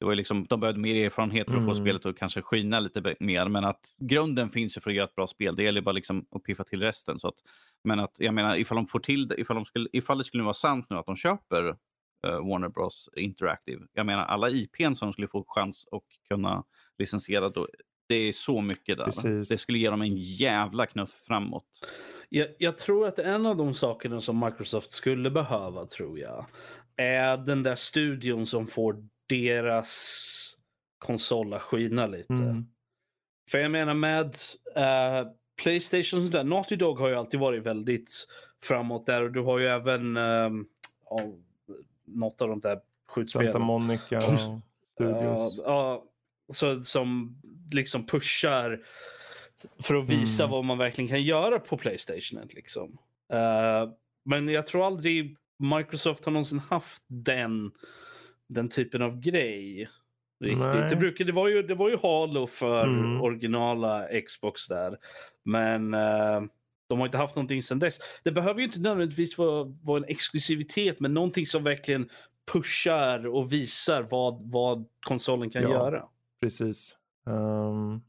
Det var liksom, de behövde mer erfarenhet för att mm. få spelet att kanske skina lite mer. Men att grunden finns ju för att göra ett bra spel. Det gäller bara liksom att piffa till resten. Så att, men att, jag menar, ifall de får till det, ifall, de skulle, ifall det skulle vara sant nu att de köper uh, Warner Bros Interactive. Jag menar alla IPn som de skulle få chans att kunna licensiera då. Det är så mycket där. Precis. Det skulle ge dem en jävla knuff framåt. Jag, jag, tror att en av de sakerna som Microsoft skulle behöva, tror jag, är den där studion som får deras konsol skina lite. Mm. För jag menar med uh, Playstation, där, Naughty Dog har ju alltid varit väldigt framåt där och du har ju även oh, något av de där skjutspelen. Santa Monica Studios. Ja, uh, uh, som liksom pushar för att visa mm. vad man verkligen kan göra på Playstation. Liksom. Uh, men jag tror aldrig Microsoft har någonsin haft den den typen av grej. Riktigt. Det, brukade, det, var ju, det var ju Halo för mm. originala Xbox där. Men uh, de har inte haft någonting sedan dess. Det behöver ju inte nödvändigtvis vara, vara en exklusivitet, men någonting som verkligen pushar och visar vad, vad konsolen kan ja, göra. Precis. Um,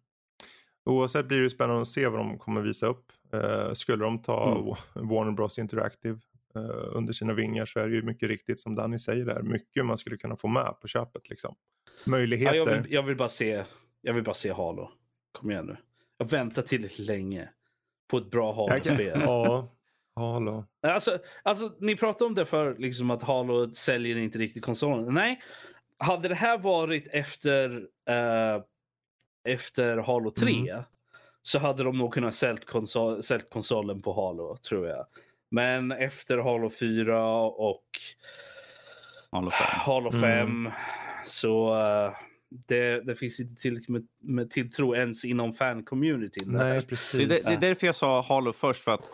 oavsett blir det spännande att se vad de kommer visa upp. Uh, skulle de ta mm. Warner Bros Interactive Eh, under sina vingar så är det ju mycket riktigt som Danny säger där. Mycket man skulle kunna få med på köpet liksom. Möjligheter. Ja, jag, vill, jag, vill, bara se, jag vill bara se Halo. Kom igen nu. Jag väntar tillräckligt länge på ett bra Halo-spel. ja, Halo. Alltså, alltså, ni pratade om det för liksom att Halo säljer inte riktigt konsolen. Nej, hade det här varit efter, uh, efter Halo 3 mm. så hade de nog kunnat sälja konsol, konsolen på Halo, tror jag. Men efter Halo 4 och Halo 5, Halo 5 mm. så uh, det, det, finns inte tillräckligt med, med tilltro ens inom fan-communityn. Nej, precis. Det, det, det är därför jag sa Halo först. för att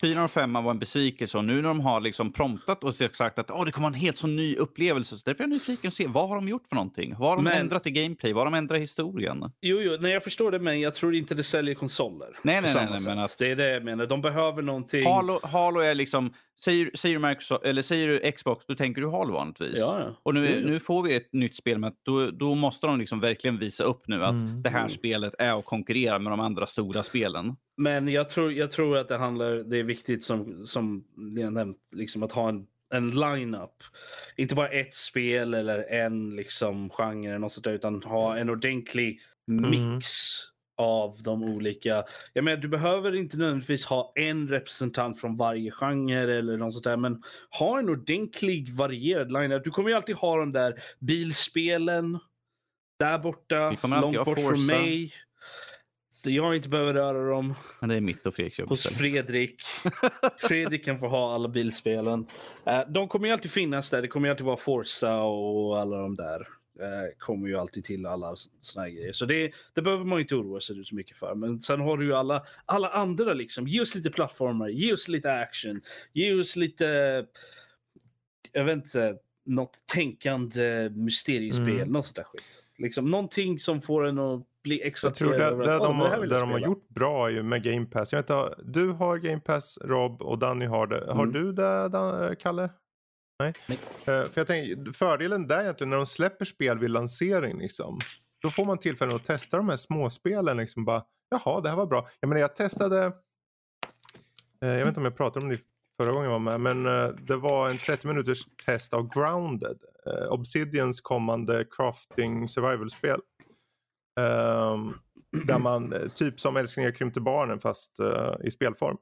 4 och 5 var en besvikelse och nu när de har liksom promptat och sagt att oh, det kommer vara en helt så ny upplevelse. Så därför är jag nyfiken att se vad har de gjort för någonting? Vad har de men... ändrat i gameplay? Vad har de ändrat i historien? Jo, jo, nej, jag förstår det, men jag tror inte det säljer konsoler. Nej, nej, nej, nej men att... Det är det jag menar. De behöver någonting. Halo, Halo är liksom Säger, säger, du Microsoft, eller säger du Xbox, då tänker du Halo vanligtvis. Ja, ja. Och nu, nu får vi ett nytt spel, men då, då måste de liksom verkligen visa upp nu att mm. det här spelet är att konkurrera med de andra stora spelen. Men jag tror, jag tror att det handlar, det är viktigt som, som ni har nämnt, liksom att ha en, en line-up. Inte bara ett spel eller en liksom genre eller något sånt där, utan ha en ordentlig mm. Av de olika. Jag menar, du behöver inte nödvändigtvis ha en representant från varje genre eller något sånt där, men ha en ordentlig varierad line Du kommer ju alltid ha de där bilspelen där borta, långt bort från mig. Så jag inte behöver röra dem. Men det är mitt och Fredriks Hos Fredrik. Fredrik kan få ha alla bilspelen. Uh, de kommer ju alltid finnas där. Det kommer ju alltid vara Forza och alla de där. Uh, kommer ju alltid till alla såna här grejer. Så det, det behöver man inte oroa sig så mycket för. Men sen har du ju alla, alla andra liksom. Ge oss lite plattformar, ge oss lite action, ge oss lite... Jag vet inte något tänkande mysteriespel, mm. något sånt där skit. Liksom någonting som får en att bli exalterad. Jag tror det, det, de, har, det de har gjort bra är ju med Game Pass. Jag vet inte, du har Game Pass Rob och Danny har det. Mm. Har du det Dan, Kalle? Nej. Nej. Uh, för jag tänker, fördelen där egentligen när de släpper spel vid lansering liksom. Då får man tillfälle att testa de här småspelen liksom bara. Jaha, det här var bra. Jag menar jag testade. Uh, jag vet inte om jag pratade om det förra gången jag var med. Men uh, det var en 30 minuters test av Grounded. Obsidians kommande crafting survival-spel. Um, Där man, eh, typ som Älsklingar krympte barnen fast i spelform.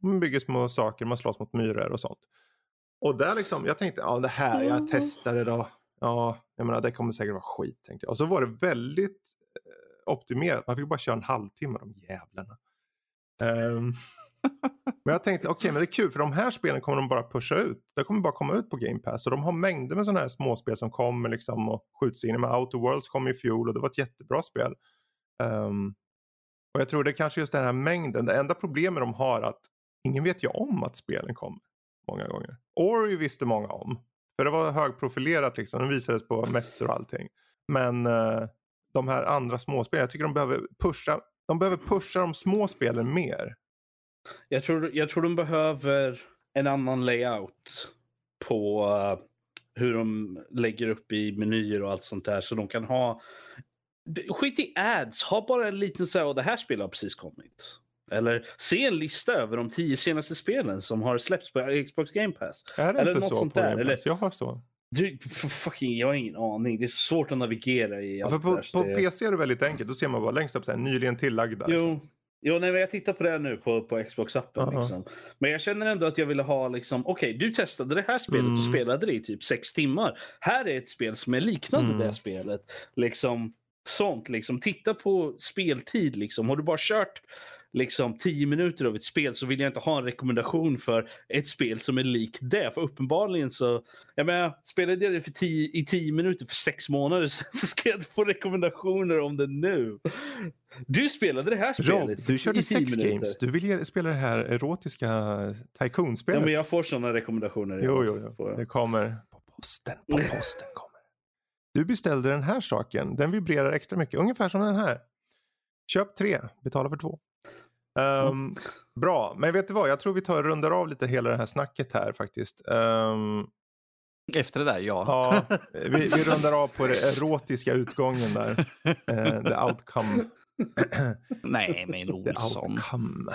Man bygger små saker, man slåss mot myror och sånt. Och där liksom, jag tänkte, ja det här, jag testade då. Ja, jag menar det kommer säkert vara skit tänkte jag. Och så var det väldigt eh, optimerat. Man fick bara köra en halvtimme de jävlarna. Um, men jag tänkte, okej okay, men det är kul för de här spelen kommer de bara pusha ut. Det kommer bara komma ut på Game Pass. Och de har mängder med sådana här småspel som kommer liksom och skjuts in. Med Outer Worlds kom i fjol och det var ett jättebra spel. Um, och jag tror det är kanske just den här mängden. Det enda problemet de har är att ingen vet ju om att spelen kommer. Många gånger. Ori visste många om. För det var högprofilerat liksom. Den visades på mässor och allting. Men uh, de här andra småspelen, jag tycker de behöver pusha. De behöver pusha de små spelen mer. Jag tror, jag tror de behöver en annan layout på uh, hur de lägger upp i menyer och allt sånt där. Så de kan ha... Skit i ads, ha bara en liten så här, och det här spelet har precis kommit. Eller se en lista över de tio senaste spelen som har släppts på Xbox Game Pass. Är det Eller inte så på Game Pass? Jag har så. Du, fucking, jag har ingen aning. Det är svårt att navigera i allt ja, på, på PC är det väldigt enkelt. Då ser man bara längst upp så här, nyligen tillagda. Jo, liksom. Jo, nej, jag tittar på det nu på, på Xbox-appen. Uh -huh. liksom. Men jag känner ändå att jag ville ha, liksom, okej, okay, du testade det här spelet mm. och spelade det i typ sex timmar. Här är ett spel som är liknande mm. det här spelet. Liksom, sånt, liksom. Titta på speltid, liksom. Har du bara kört liksom 10 minuter av ett spel så vill jag inte ha en rekommendation för ett spel som är likt det. För uppenbarligen så, jag menar, spelade jag det för tio, i 10 minuter för sex månader så ska jag inte få rekommendationer om det nu. Du spelade det här spelet Rob, du körde sex minuter. games. Du vill spela det här erotiska Tycoon-spelet. Ja, men jag får sådana rekommendationer. Jo, jo, jo. Det kommer på posten. På posten kommer Du beställde den här saken. Den vibrerar extra mycket. Ungefär som den här. Köp tre, betala för två. Um, bra, men vet du vad? Jag tror vi tar och rundar av lite hela det här snacket här faktiskt. Um, Efter det där, ja. ja vi, vi rundar av på den erotiska utgången där. Uh, the outcome. Nej, men Olsson. The outcome.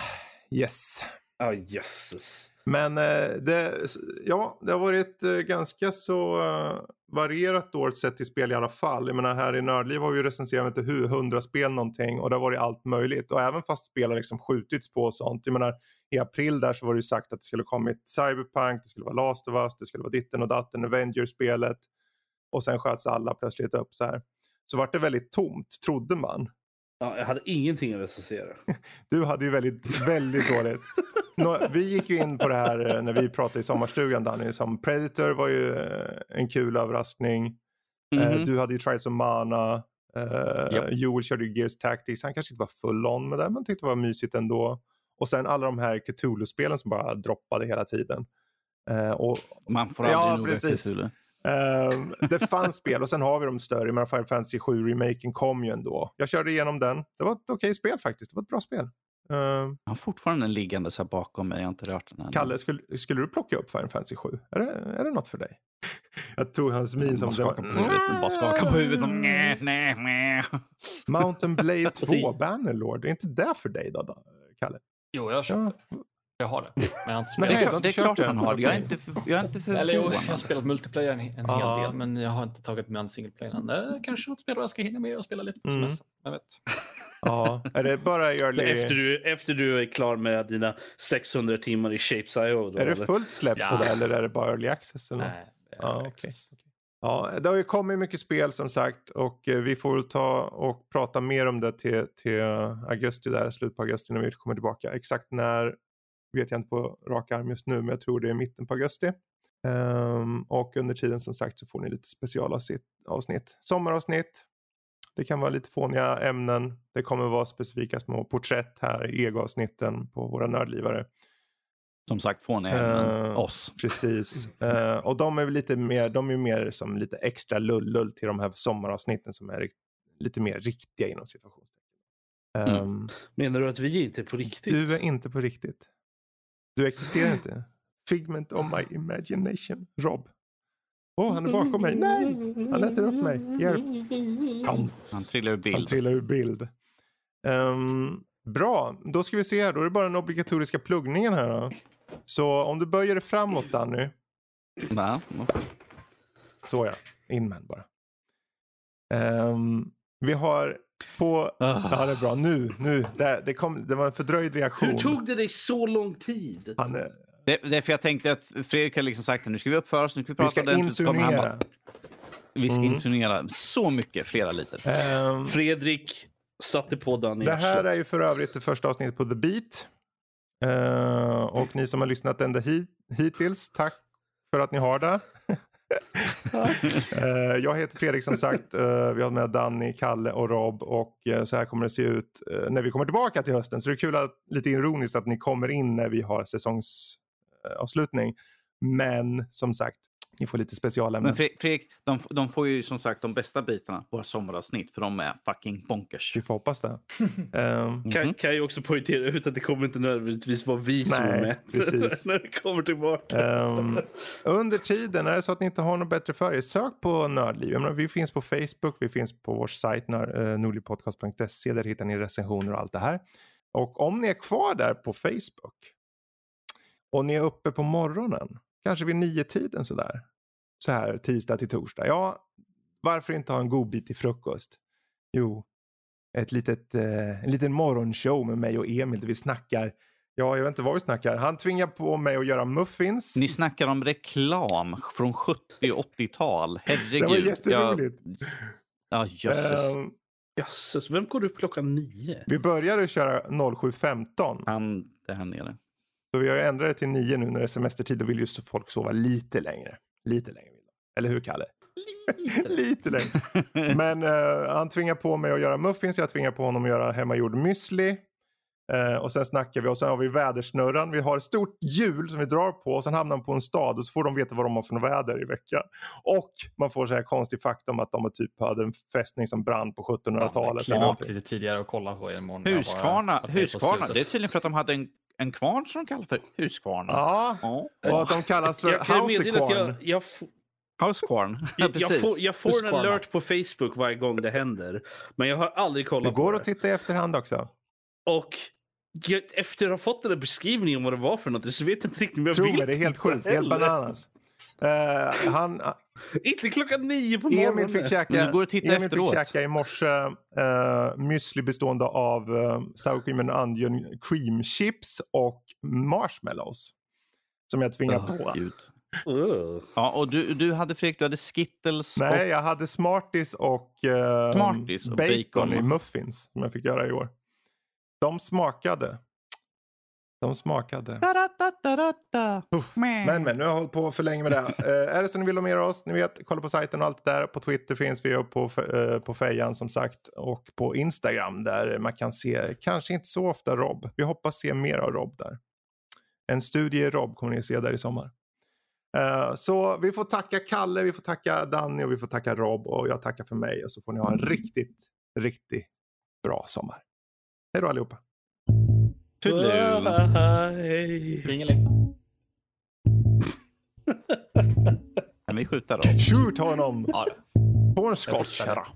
Yes. Ja, oh, jösses. Men eh, det, ja, det har varit eh, ganska så uh, varierat år sett till spel i alla fall. Jag menar här i Nördliv har vi recenserat inte hur, hundra spel någonting och det har varit allt möjligt. Och även fast spel har liksom skjutits på och sånt. Jag menar i april där så var det ju sagt att det skulle kommit Cyberpunk, det skulle vara Last of Us, det skulle vara ditten och datten, Avengers-spelet. Och sen sköts alla plötsligt upp så här. Så vart det väldigt tomt, trodde man. Ja, jag hade ingenting att recensera. Du hade ju väldigt, väldigt dåligt. Nå, vi gick ju in på det här eh, när vi pratade i sommarstugan Danny. Som Predator var ju eh, en kul överraskning. Mm -hmm. Du hade ju Trials of Mana. Yep. Joel körde ju Gears Tactics. Han kanske inte var full on med det men tyckte det var mysigt ändå. Och sen alla de här Cthulhu-spelen som bara droppade hela tiden. Och, Man får aldrig ja, nog precis. Cthulhu. Um, det fanns spel och sen har vi de större. Men Final Fantasy 7 remaken kom ju ändå. Jag körde igenom den. Det var ett okej okay spel faktiskt. Det var ett bra spel. Uh, jag har fortfarande en liggande här bakom mig. Jag har inte rört den än. Kalle, skulle, skulle du plocka upp Final Fantasy 7? Är det, är det något för dig? jag tog hans min som... Bara skaka på huvudet. Bara skaka på huvudet. Nej, nej, nej. Mountain Blade 2 Bannerlord. Är inte det för dig då, Kalle? Jo, jag har köpt ja. det. Jag har det. Men jag har inte spelat. Nej, det, det är klart han har det. Jag är inte för, jag är inte för Eller, jo, Jag har spelat multiplayer en, en ah. hel del, men jag har inte tagit mig an singleplayern. Kanske något spel jag ska hinna med och spela lite på mm. semestern. Jag vet. Ja, är det bara early... Efter du, efter du är klar med dina 600 timmar i Shapes.io? Är det fullt släpp ja. på det eller är det bara early access? Eller Nej, det är early access. Okay. Ja, det har ju kommit mycket spel som sagt och eh, vi får väl ta och prata mer om det till, till augusti där, slut på augusti när vi kommer tillbaka. Exakt när vet jag inte på rak arm just nu, men jag tror det är mitten på augusti. Um, och under tiden som sagt så får ni lite specialavsnitt. Sommaravsnitt. Det kan vara lite fåniga ämnen. Det kommer vara specifika små porträtt här i ego-avsnitten på våra nördlivare. Som sagt fåniga ämnen, uh, oss. Precis. Uh, och de är lite mer, de är mer som lite extra lull-lull till de här sommaravsnitten som är lite mer riktiga inom situationstecken. Um, mm. Menar du att vi inte är på riktigt? Du är inte på riktigt. Du existerar inte. Figment of my imagination. Rob. Åh, oh, han är bakom mig. Nej! Han äter upp mig. Hjälp. Han, han trillar ur bild. Han trillar ur bild. Um, bra, då ska vi se här. Då är det bara den obligatoriska pluggningen här. Då. Så om du böjer dig framåt Danny. Va? Så ja, in med bara. Um, vi har på... Oh. Ja, det är bra. Nu, nu. Det, det, kom, det var en fördröjd reaktion. Hur tog det dig så lång tid? Han, det, det är för jag tänkte att Fredrik har liksom sagt att nu ska vi uppföra oss, nu ska vi prata Vi ska insinuera. Vi ska mm. insinuera så mycket, flera liter. Um, Fredrik satte på Danny. Det här är ju för övrigt det första avsnittet på The Beat. Uh, och ni som har lyssnat ända hit, hittills, tack för att ni har det uh, jag heter Fredrik som sagt. Uh, vi har med Danny, Kalle och Rob. Och eh, så här kommer det se ut när vi kommer tillbaka till hösten. Så det är kul att, lite ironiskt att ni kommer in när vi har säsongsavslutning. Men som sagt, ni får lite specialämnen. Men Fredrik, de, de, får ju som sagt de bästa bitarna, våra sommaravsnitt, för de är fucking bonkers. Vi får hoppas det. um, kan, kan jag också poängtera ut att det kommer inte nödvändigtvis vara vi som är med precis. när det kommer tillbaka. Um, under tiden, är det så att ni inte har något bättre för er, sök på Nördliv. Menar, vi finns på Facebook, vi finns på vår sajt uh, nordlivpodcast.se, där hittar ni recensioner och allt det här. Och om ni är kvar där på Facebook och ni är uppe på morgonen kanske vid nio tiden sådär. Så här tisdag till torsdag. Ja, varför inte ha en god bit till frukost? Jo, ett litet, eh, en liten morgonshow med mig och Emil där vi snackar Ja, jag vet inte vad vi snackar. Han tvingar på mig att göra muffins. Ni snackar om reklam från 70 80-tal. Herregud. Det var jätteroligt. Jag... Ja, jösses. Um, jösses. Vem går upp klockan nio? Vi började köra 07.15. Han, det här nere. Så vi har ändrat det till nio nu när det är semestertid. Då vill ju folk sova lite längre. Lite längre. Eller hur Kalle? Lite, lite längre. Men uh, han tvingar på mig att göra muffins. Jag tvingar på honom att göra hemmagjord müsli. Uh, och sen snackar vi och sen har vi vädersnurran. Vi har ett stort hjul som vi drar på och sen hamnar man på en stad och så får de veta vad de har för väder i veckan. Och man får så här konstig faktum att de typ hade en fästning som brann på 1700-talet. Ja, lite tidigare och kolla på imorgon. Huskvarna, Huskvarna. det är tydligen för att de hade en en kvarn som de kallar för Huskvarn. Ja, ja. och att de kallas för Housekvarn. Jag, jag, Housekvarn. Ja, jag, får, jag får en alert på Facebook varje gång det händer. Men jag har aldrig kollat det på det. går att titta i efterhand också. Och jag, efter att ha fått den här beskrivningen om vad det var för något så vet jag inte riktigt om jag Tro mig, det är helt sjukt. Det helt bananas. Uh, han, inte klockan nio på morgonen. Emil fick käka, går titta Emil fick käka i morse uh, müsli bestående av uh, sour cream and onion cream chips och marshmallows. Som jag tvingade oh, på. Gud. Uh. Ja, och du, du hade Fredrik, du hade Skittles Nej, och... jag hade Smarties och, uh, Smarties och bacon, bacon i muffins som jag fick göra i år. De smakade. De smakade. Da, da, da, men men, nu har jag hållit på för länge med det. uh, är det så ni vill ha mer av oss, ni vet, kolla på sajten och allt det där. På Twitter finns vi och på, uh, på Fejan som sagt. Och på Instagram där man kan se, kanske inte så ofta Rob. Vi hoppas se mer av Rob där. En studie i Rob kommer ni se där i sommar. Uh, så vi får tacka Kalle, vi får tacka Danny och vi får tacka Rob och jag tackar för mig. Och så får ni ha en riktigt, riktigt bra sommar. Hej då allihopa. Toodaloo. Kan vi skjuta då? Shoot honom! På en skottkärra.